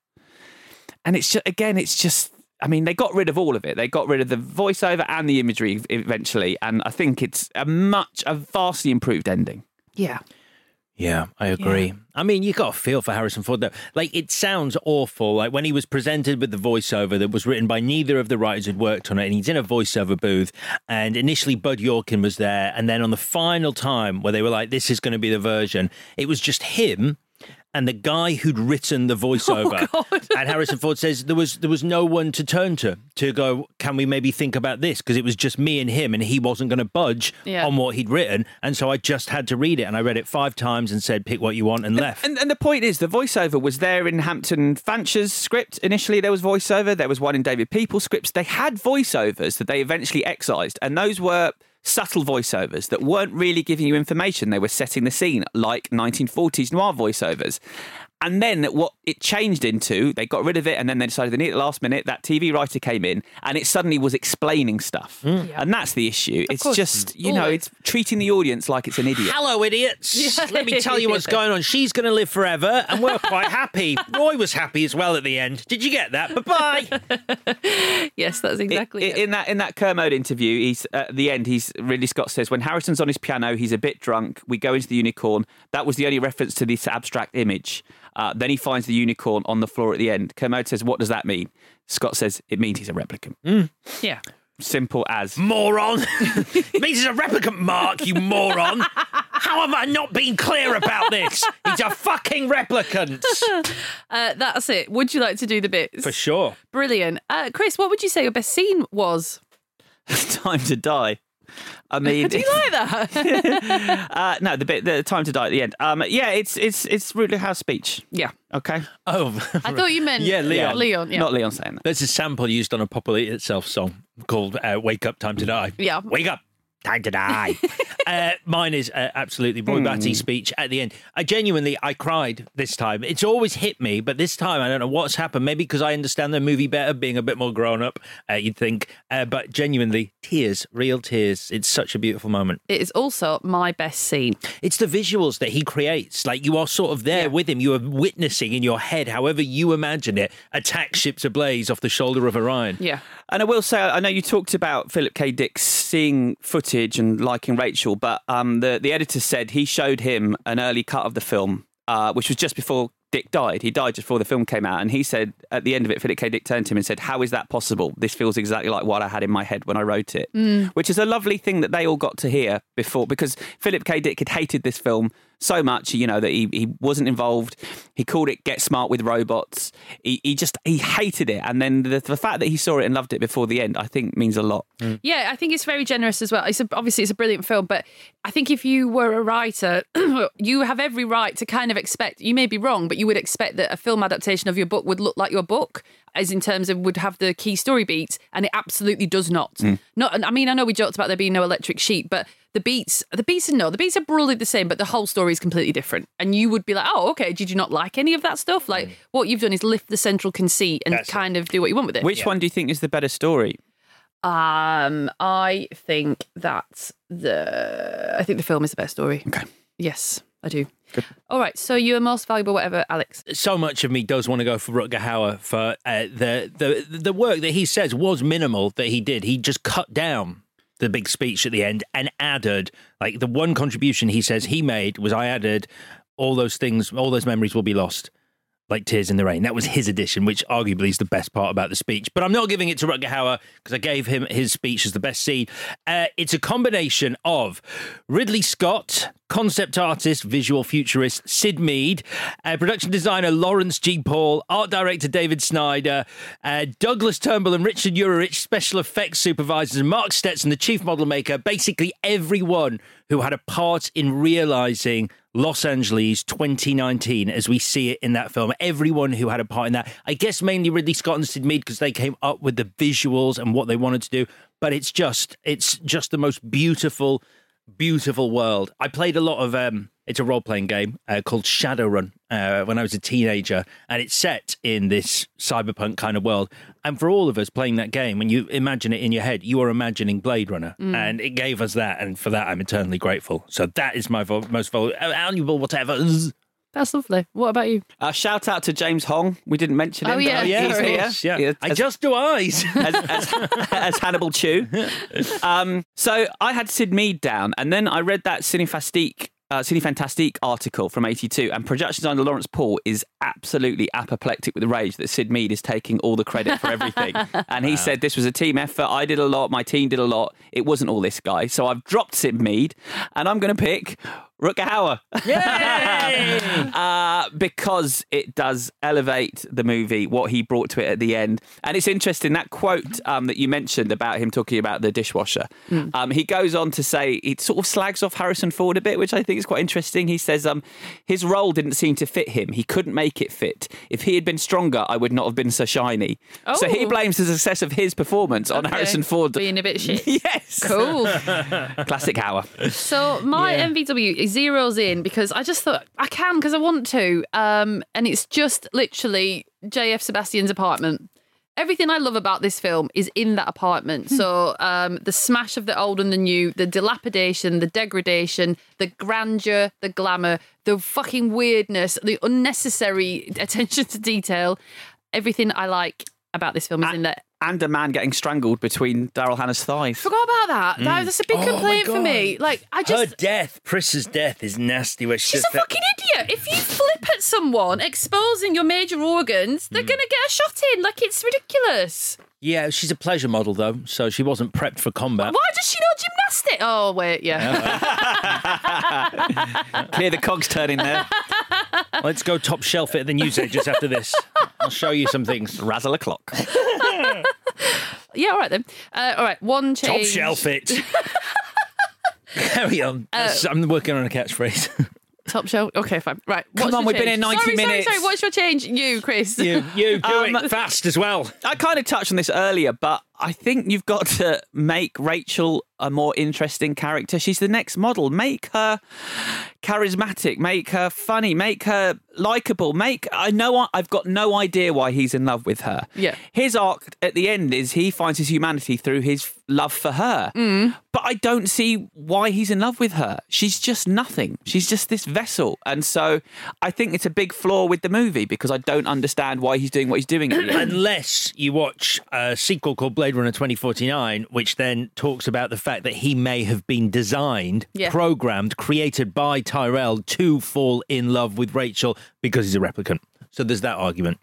And it's just, again, it's just. I mean, they got rid of all of it. They got rid of the voiceover and the imagery eventually, and I think it's a much, a vastly improved ending. yeah. Yeah, I agree. I mean, you got a feel for Harrison Ford though. Like, it sounds awful. Like when he was presented with the voiceover that was written by neither of the writers who'd worked on it, and he's in a voiceover booth. And initially, Bud Yorkin was there, and then on the final time where they were like, "This is going to be the version," it was just him. And the guy who'd written the voiceover, oh, and Harrison Ford says there was there was no one to turn to to go. Can we maybe think about this? Because it was just me and him, and he wasn't going to budge Yeah. on what he'd written, and so I just had to read it, and I read it five times and said, "Pick what you want," and left. And, and the point is, the voiceover was there in Hampton Fancher's script. Initially, there was voiceover. There was one in David Peoples' scripts. They had voiceovers that they eventually excised, and those were subtle voiceovers that weren't really giving you information. They were setting the scene, like 1940s noir voiceovers. And then what it changed into, they got rid of it, and then they decided they need it the last minute. That TV writer came in, and it suddenly was explaining stuff, hmm. and that's the issue. it's course. just you hmm. know, it's treating the audience like it's an idiot. Hello, idiots. Let me tell you what's going on. She's going to live forever, and we're quite happy. Roy was happy as well at the end. Did you get that? Bye bye. Yes, that's exactly I- it. in that in that Kermode interview, he's at the end. He's Ridley Scott says when Harrison's on his piano, he's a bit drunk. We go into the unicorn. That was the only reference to this abstract image. Uh, then he finds the unicorn on the floor at the end. Kermode says, "What does that mean?" Scott says, "It means he's a replicant." yeah. Simple as. moron. it means he's a replicant, Mark, you moron. How have I not been clear about this? He's a fucking replicant. Uh, that's it. Would you like to do the bits? For sure. Brilliant. Uh, Chris, what would you say your best scene was? time to die. I mean, Do you like that? uh, no, the bit, the time to die at the end. Um, yeah, it's it's it's Ridley Howe's speech. yeah. Okay, Oh, I thought you meant Yeah, Leon. Leon, yeah. not Leon saying that. There's a sample used on a Popular Itself song called uh, Wake Up, Time to Die. Yeah. Wake up, time to die. uh, mine is uh, absolutely Roy Batty's speech at the end. I genuinely, I cried this time. It's always hit me, but this time I don't know what's happened. Maybe because I understand the movie better, being a bit more grown up, uh, you'd think. Uh, but genuinely, tears, real tears. It's such a beautiful moment. It is also my best scene. It's the visuals that he creates. Like you are sort of there with him. You are witnessing in your head, however you imagine it, attack ships ablaze off the shoulder of Orion. Yeah. And I will say, I know you talked about Philip K. Dick seeing footage and liking Rachel, but um, the the editor said he showed him an early cut of the film, uh, which was just before Dick died. He died just before the film came out, and he said at the end of it, Philip K. Dick turned to him and said, "How is that possible? This feels exactly like what I had in my head when I wrote it." Which is a lovely thing that they all got to hear before, because Philip K. Dick had hated this film so much, you know, that he, he wasn't involved. He called it Get Smart with Robots. He, he just, he hated it. And then the, the fact that he saw it and loved it before the end, I think means a lot. Mm. Yeah, I think it's very generous as well. It's a, obviously it's a brilliant film, but I think if you were a writer, you have every right to kind of expect. You may be wrong, but you would expect that a film adaptation of your book would look like your book, as in terms of would have the key story beats, and it absolutely does not. Mm. Not. I mean, I know we joked about there being no electric sheep, but the beats, the beats are no, the beats are broadly the same, but the whole story is completely different. And you would be like, oh, okay, did you not like any of that stuff? Like what you've done is lift the central conceit and That's it. kind of do what you want with it. Which one do you think is the better story? Um, I think that the I think the film is the best story. Okay. Yes, I do. All right. So you're most valuable, whatever, Alex. so much of me does want to go for Rutger Hauer for uh, the the the work that he says was minimal that he did. He just cut down the big speech at the end and added like the one contribution he says he made was I added all those things, all those memories will be lost. Like Tears in the Rain. That was his edition, which arguably is the best part about the speech. But I'm not giving it to Rutger Hauer because I gave him his speech as the best scene. Uh, it's a combination of Ridley Scott, concept artist, visual futurist Syd Mead, uh, production designer Lawrence G. Paul, art director David Snyder, uh, Douglas Trumbull and Richard Yuricich, special effects supervisors, Mark Stetson, the chief model maker. Basically, everyone who had a part in realizing Los Angeles 2019 as we see it in that film. Everyone who had a part in that. I guess mainly Ridley Scott and Syd Mead because they came up with the visuals and what they wanted to do. But it's just it's just the most beautiful, beautiful world. I played a lot of um it's a role playing game uh, called Shadowrun uh, when I was a teenager, and it's set in this cyberpunk kind of world. And for all of us playing that game, when you imagine it in your head, you are imagining Blade Runner, Mm. and it gave us that, and for that I'm eternally grateful. So that is my vo- most valuable whatever. That's lovely. What about you? Uh, shout out to James Hong. We didn't mention him. Oh, yeah, but yeah, he's here. course, yeah. I as- just do eyes. as, as, as Hannibal Chew. Um, so I had Syd Mead down, and then I read that Cinefantastique. Uh, Cine Fantastique article from 82 and production designer Lawrence Paul is absolutely apoplectic with rage that Syd Mead is taking all the credit for everything. and he said this was a team effort. I did a lot. My team did a lot. It wasn't all this guy. So I've dropped Syd Mead and I'm going to pick Rutger Hauer. uh, because it does elevate the movie, what he brought to it at the end. And it's interesting that quote um, that you mentioned about him talking about the dishwasher. Um, he goes on to say, he sort of slags off Harrison Ford a bit, which I think is quite interesting. He says, um, his role didn't seem to fit him. He couldn't make it fit. If he had been stronger, I would not have been so shiny. So he Oh. blames the success of his performance on Okay. Harrison Ford. Being a bit shit. yes. Cool. Classic Hauer. So my MVW zeroes in because I just thought I can because I want to, um, and it's just literally JF Sebastian's apartment. Everything I love about this film is in that apartment. So um, the smash of the old and the new, the dilapidation, the degradation, the grandeur, the glamour, the fucking weirdness, the unnecessary attention to detail. Everything I like about this film is in there. And a man getting strangled between Daryl Hannah's thighs. Forgot about that. that Mm. that's a big Oh my complaint for me. God. Like I just Her death, Pris's death, is nasty. Where She's just a fucking idiot. If you flip at someone exposing your major organs, they're going to get a shot in. Like, it's ridiculous. Yeah, she's a pleasure model though, so she wasn't prepped for combat. Why does she know gymnastics? Oh, wait, yeah. Clear the cogs turning there. Let's go top shelf it at the newsagents after this. I'll show you some things. Razzle a clock. yeah, all right then. Uh, all right, one change. Top shelf it. Carry on. Uh, I'm working on a catchphrase. Top shelf. Okay, fine. Right. Come on, we've been change? here 90 sorry, minutes. Sorry, sorry. What's your change? You, Chris. you, you do Um, it fast as well. I kind of touched on this earlier, but I think you've got to make Rachel a more interesting character. She's the next model. Make her charismatic, make her funny, make her likable. Make I know I've got no idea why he's in love with her. Yeah. His arc at the end is he finds his humanity through his love for her. Mm. But I don't see why he's in love with her. She's just nothing. She's just this vessel. And so I think it's a big flaw with the movie because I don't understand why he's doing what he's doing at the end. Unless you watch a sequel called Blade Runner 2049, which then talks about the fact that he may have been designed, Yeah. programmed, created by Tyrell to fall in love with Rachel because he's a replicant. So there's that argument.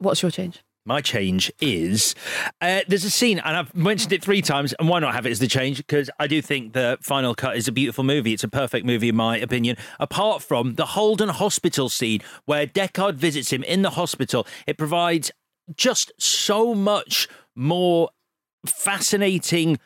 What's your change? My change is uh, there's a scene, and I've mentioned it three times, and why not have it as the change? Because I do think the final cut is a beautiful movie. It's a perfect movie, in my opinion. Apart from the Holden Hospital scene where Deckard visits him in the hospital, it provides just so much more fascinating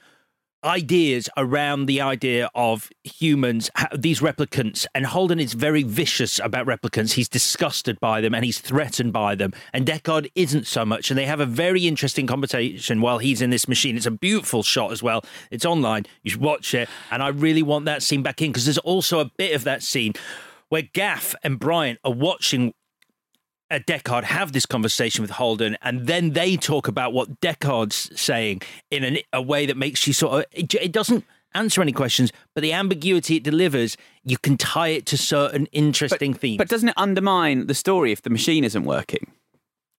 ideas around the idea of humans, these replicants, and Holden is very vicious about replicants. He's disgusted by them and he's threatened by them. And Deckard isn't so much. And they have a very interesting conversation while he's in this machine. It's a beautiful shot as well. It's online. You should watch it. And I really want that scene back in because there's also a bit of that scene where Gaff and Bryant are watching Uh, Deckard have this conversation with Holden, and then they talk about what Deckard's saying in an, a way that makes you sort of. It, it doesn't answer any questions, but the ambiguity it delivers, you can tie it to certain interesting themes. But doesn't it undermine the story if the machine isn't working?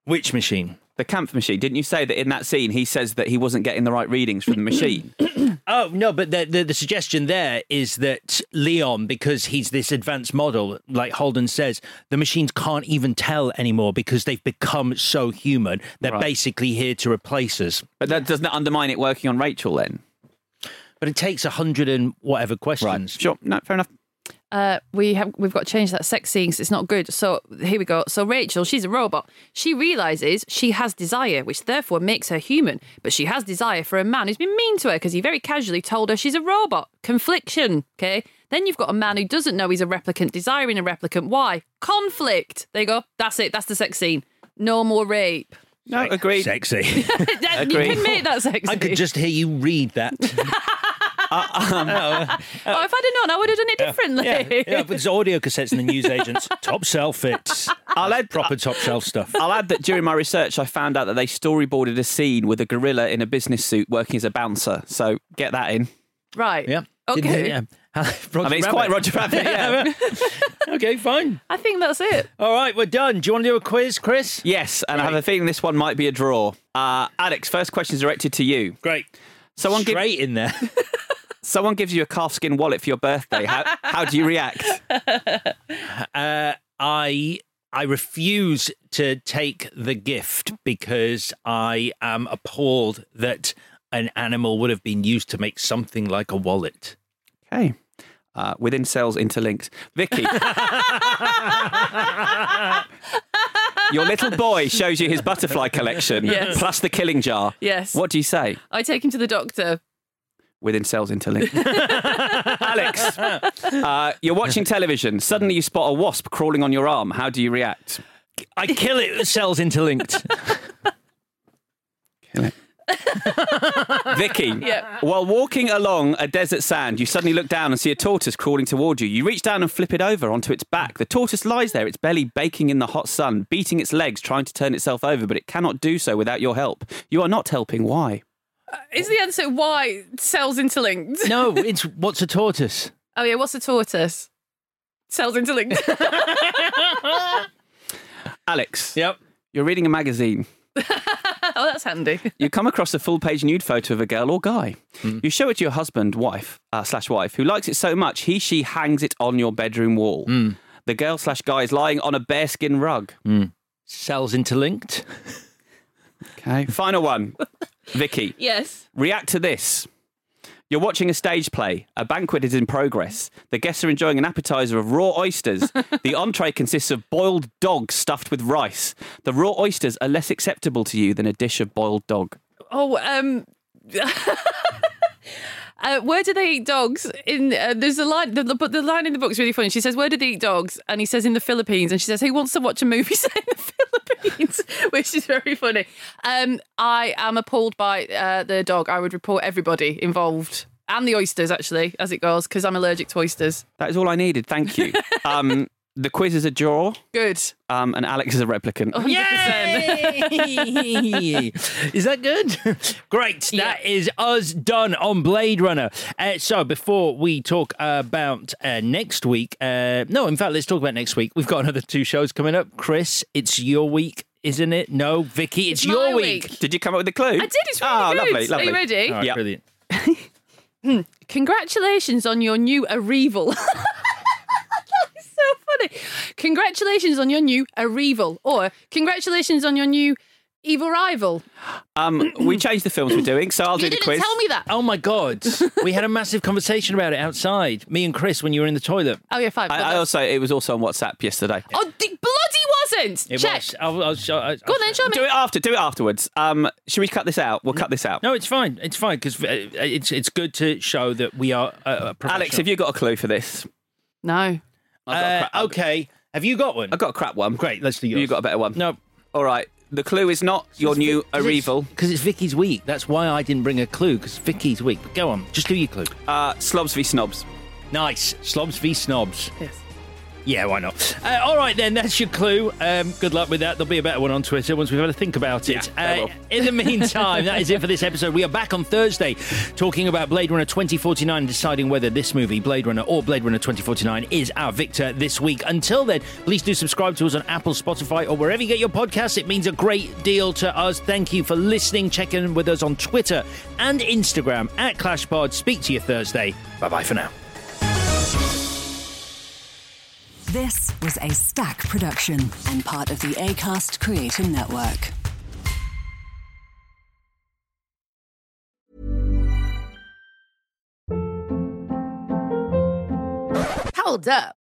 Which machine? The camphor machine. Didn't you say that in that scene he says that he wasn't getting the right readings from the machine? Oh no, but the, the the suggestion there is that Leon, because he's this advanced model, like Holden says, the machines can't even tell anymore because they've become so human. They're Right. basically here to replace us. but that doesn't that undermine it working on Rachel then? But it takes a hundred and whatever questions. Sure. No, fair enough. Uh, we have we've got to change that sex scene 'cause it's not good. So here we go. So Rachel, she's a robot. She realizes she has desire, which therefore makes her human. But she has desire for a man who's been mean to her because he very casually told her she's a robot. Confliction. Okay. Then you've got a man who doesn't know he's a replicant, desiring a replicant. Why? Conflict. There you go. That's it. That's the sex scene. No more rape. No, agreed. Sexy. That- you can make that sexy. I could just hear you read that. oh, if I'd have known, I would have done it differently. yeah, yeah, but it's audio cassettes and the newsagents. top shelf fits. I'll add proper top shelf stuff. I'll add that during my research, I found out that they storyboarded a scene with a gorilla in a business suit working as a bouncer. So get that in. Right. Yeah. Okay. Yeah. I mean, it's quite Roger Rabbit. Yeah. okay, fine. I think that's it. All right, we're done. Do you want to do a quiz, Chris? yes, and I have a feeling this one might be a draw. Uh, Alex, first question is directed to you. Great. Someone give- in there. Someone gives you a calfskin wallet for your birthday. How, how do you react? Uh, I I refuse to take the gift because I am appalled that an animal would have been used to make something like a wallet. Okay. Uh, within cells interlinked. Vicky. your little boy shows you his butterfly collection Yes. plus the killing jar. Yes. What do you say? I take him to the doctor. Within cells interlinked. Alex, uh, you're watching television. Suddenly you spot a wasp crawling on your arm. How do you react? I kill it with cells interlinked. Vicky, Yeah. while walking along a desert sand, you suddenly look down and see a tortoise crawling toward you. You reach down and flip it over onto its back. The tortoise lies there, its belly baking in the hot sun, beating its legs, trying to turn itself over, but it cannot do so without your help. You are not helping. Why? Uh, is the answer why cells interlinked? no, it's what's a tortoise? Oh yeah, what's a tortoise? Cells interlinked. Alex. Yep. You're reading a magazine. oh, that's handy. You come across a full page nude photo of a girl or guy. Hmm. You show it to your husband, wife, uh, slash wife, who likes it so much he, she hangs it on your bedroom wall. Hmm. The girl slash guy is lying on a bearskin rug. Hmm. Cells interlinked. Okay. Final one. Vicky. Yes. React to this. You're watching a stage play. A banquet is in progress. The guests are enjoying an appetizer of raw oysters. the entree consists of boiled dog stuffed with rice. The raw oysters are less acceptable to you than a dish of boiled dog. Oh, um. Uh, where do they eat dogs? In uh, there's a line, the, the, but the line in the book is really funny. She says, "Where do they eat dogs?" And he says, "In the Philippines." And she says, "Who wants to watch a movie set in the Philippines?" Which is very funny. Um, I am appalled by uh, the dog. I would report everybody involved and the oysters, actually, as it goes, because I'm allergic to oysters. That is all I needed. Thank you. Um, the quiz is a draw, Good. um, and Alex is a replicant. 100%. Yay! is that good? Great. That is us done on Blade Runner. Uh, so before we talk about uh, next week, uh, no, in fact, let's talk about next week. We've got another two shows coming up. Chris, it's your week, isn't it? No, Vicky, it's, It's your week. week. Did you come up with a clue? I did. It's really Oh, good. lovely, lovely. Are you ready? All right, Yeah. brilliant. Congratulations on your new arrival. It's funny. Congratulations on your new arrival, or congratulations on your new evil rival. Um, we changed the films we're doing, so I'll you do the didn't quiz. tell me that. Oh my God. we had a massive conversation about it outside, me and Chris, when you were in the toilet. Oh yeah, fine. I, I also it was also on WhatsApp yesterday. oh, the bloody wasn't. It Check. was. I'll, I'll show, I, Go on then, show me. Do it after. Do it afterwards. Um, should we cut this out? We'll cut this out. No, it's fine. It's fine because it's it's good to show that we are uh, Alex, have you got a clue for this? No. I've got a Uh, crap- I've- okay. Have you got one? I've got a crap one. Great. Let's do yours. You got a better one. no. All right. The clue is not your new arrival. because it's Vicky's week. That's why I didn't bring a clue because Vicky's week. But go on, just do your clue. Uh, slobs v snobs. Nice. Slobs v snobs. Yes. Yeah, why not? Uh, all right, then, that's your clue. Um, good luck with that. There'll be a better one on Twitter once we've had a think about it. Yeah, uh, in the meantime, that is it for this episode. We are back on Thursday talking about Blade Runner 2049 and deciding whether this movie, Blade Runner or Blade Runner 2049, is our victor this week. Until then, please do subscribe to us on Apple, Spotify, or wherever you get your podcasts. It means a great deal to us. Thank you for listening. Check in with us on Twitter and Instagram at ClashPod. Speak to you Thursday. Bye bye for now. This was a Stack production and part of the ACAST Creator Network. Hold up.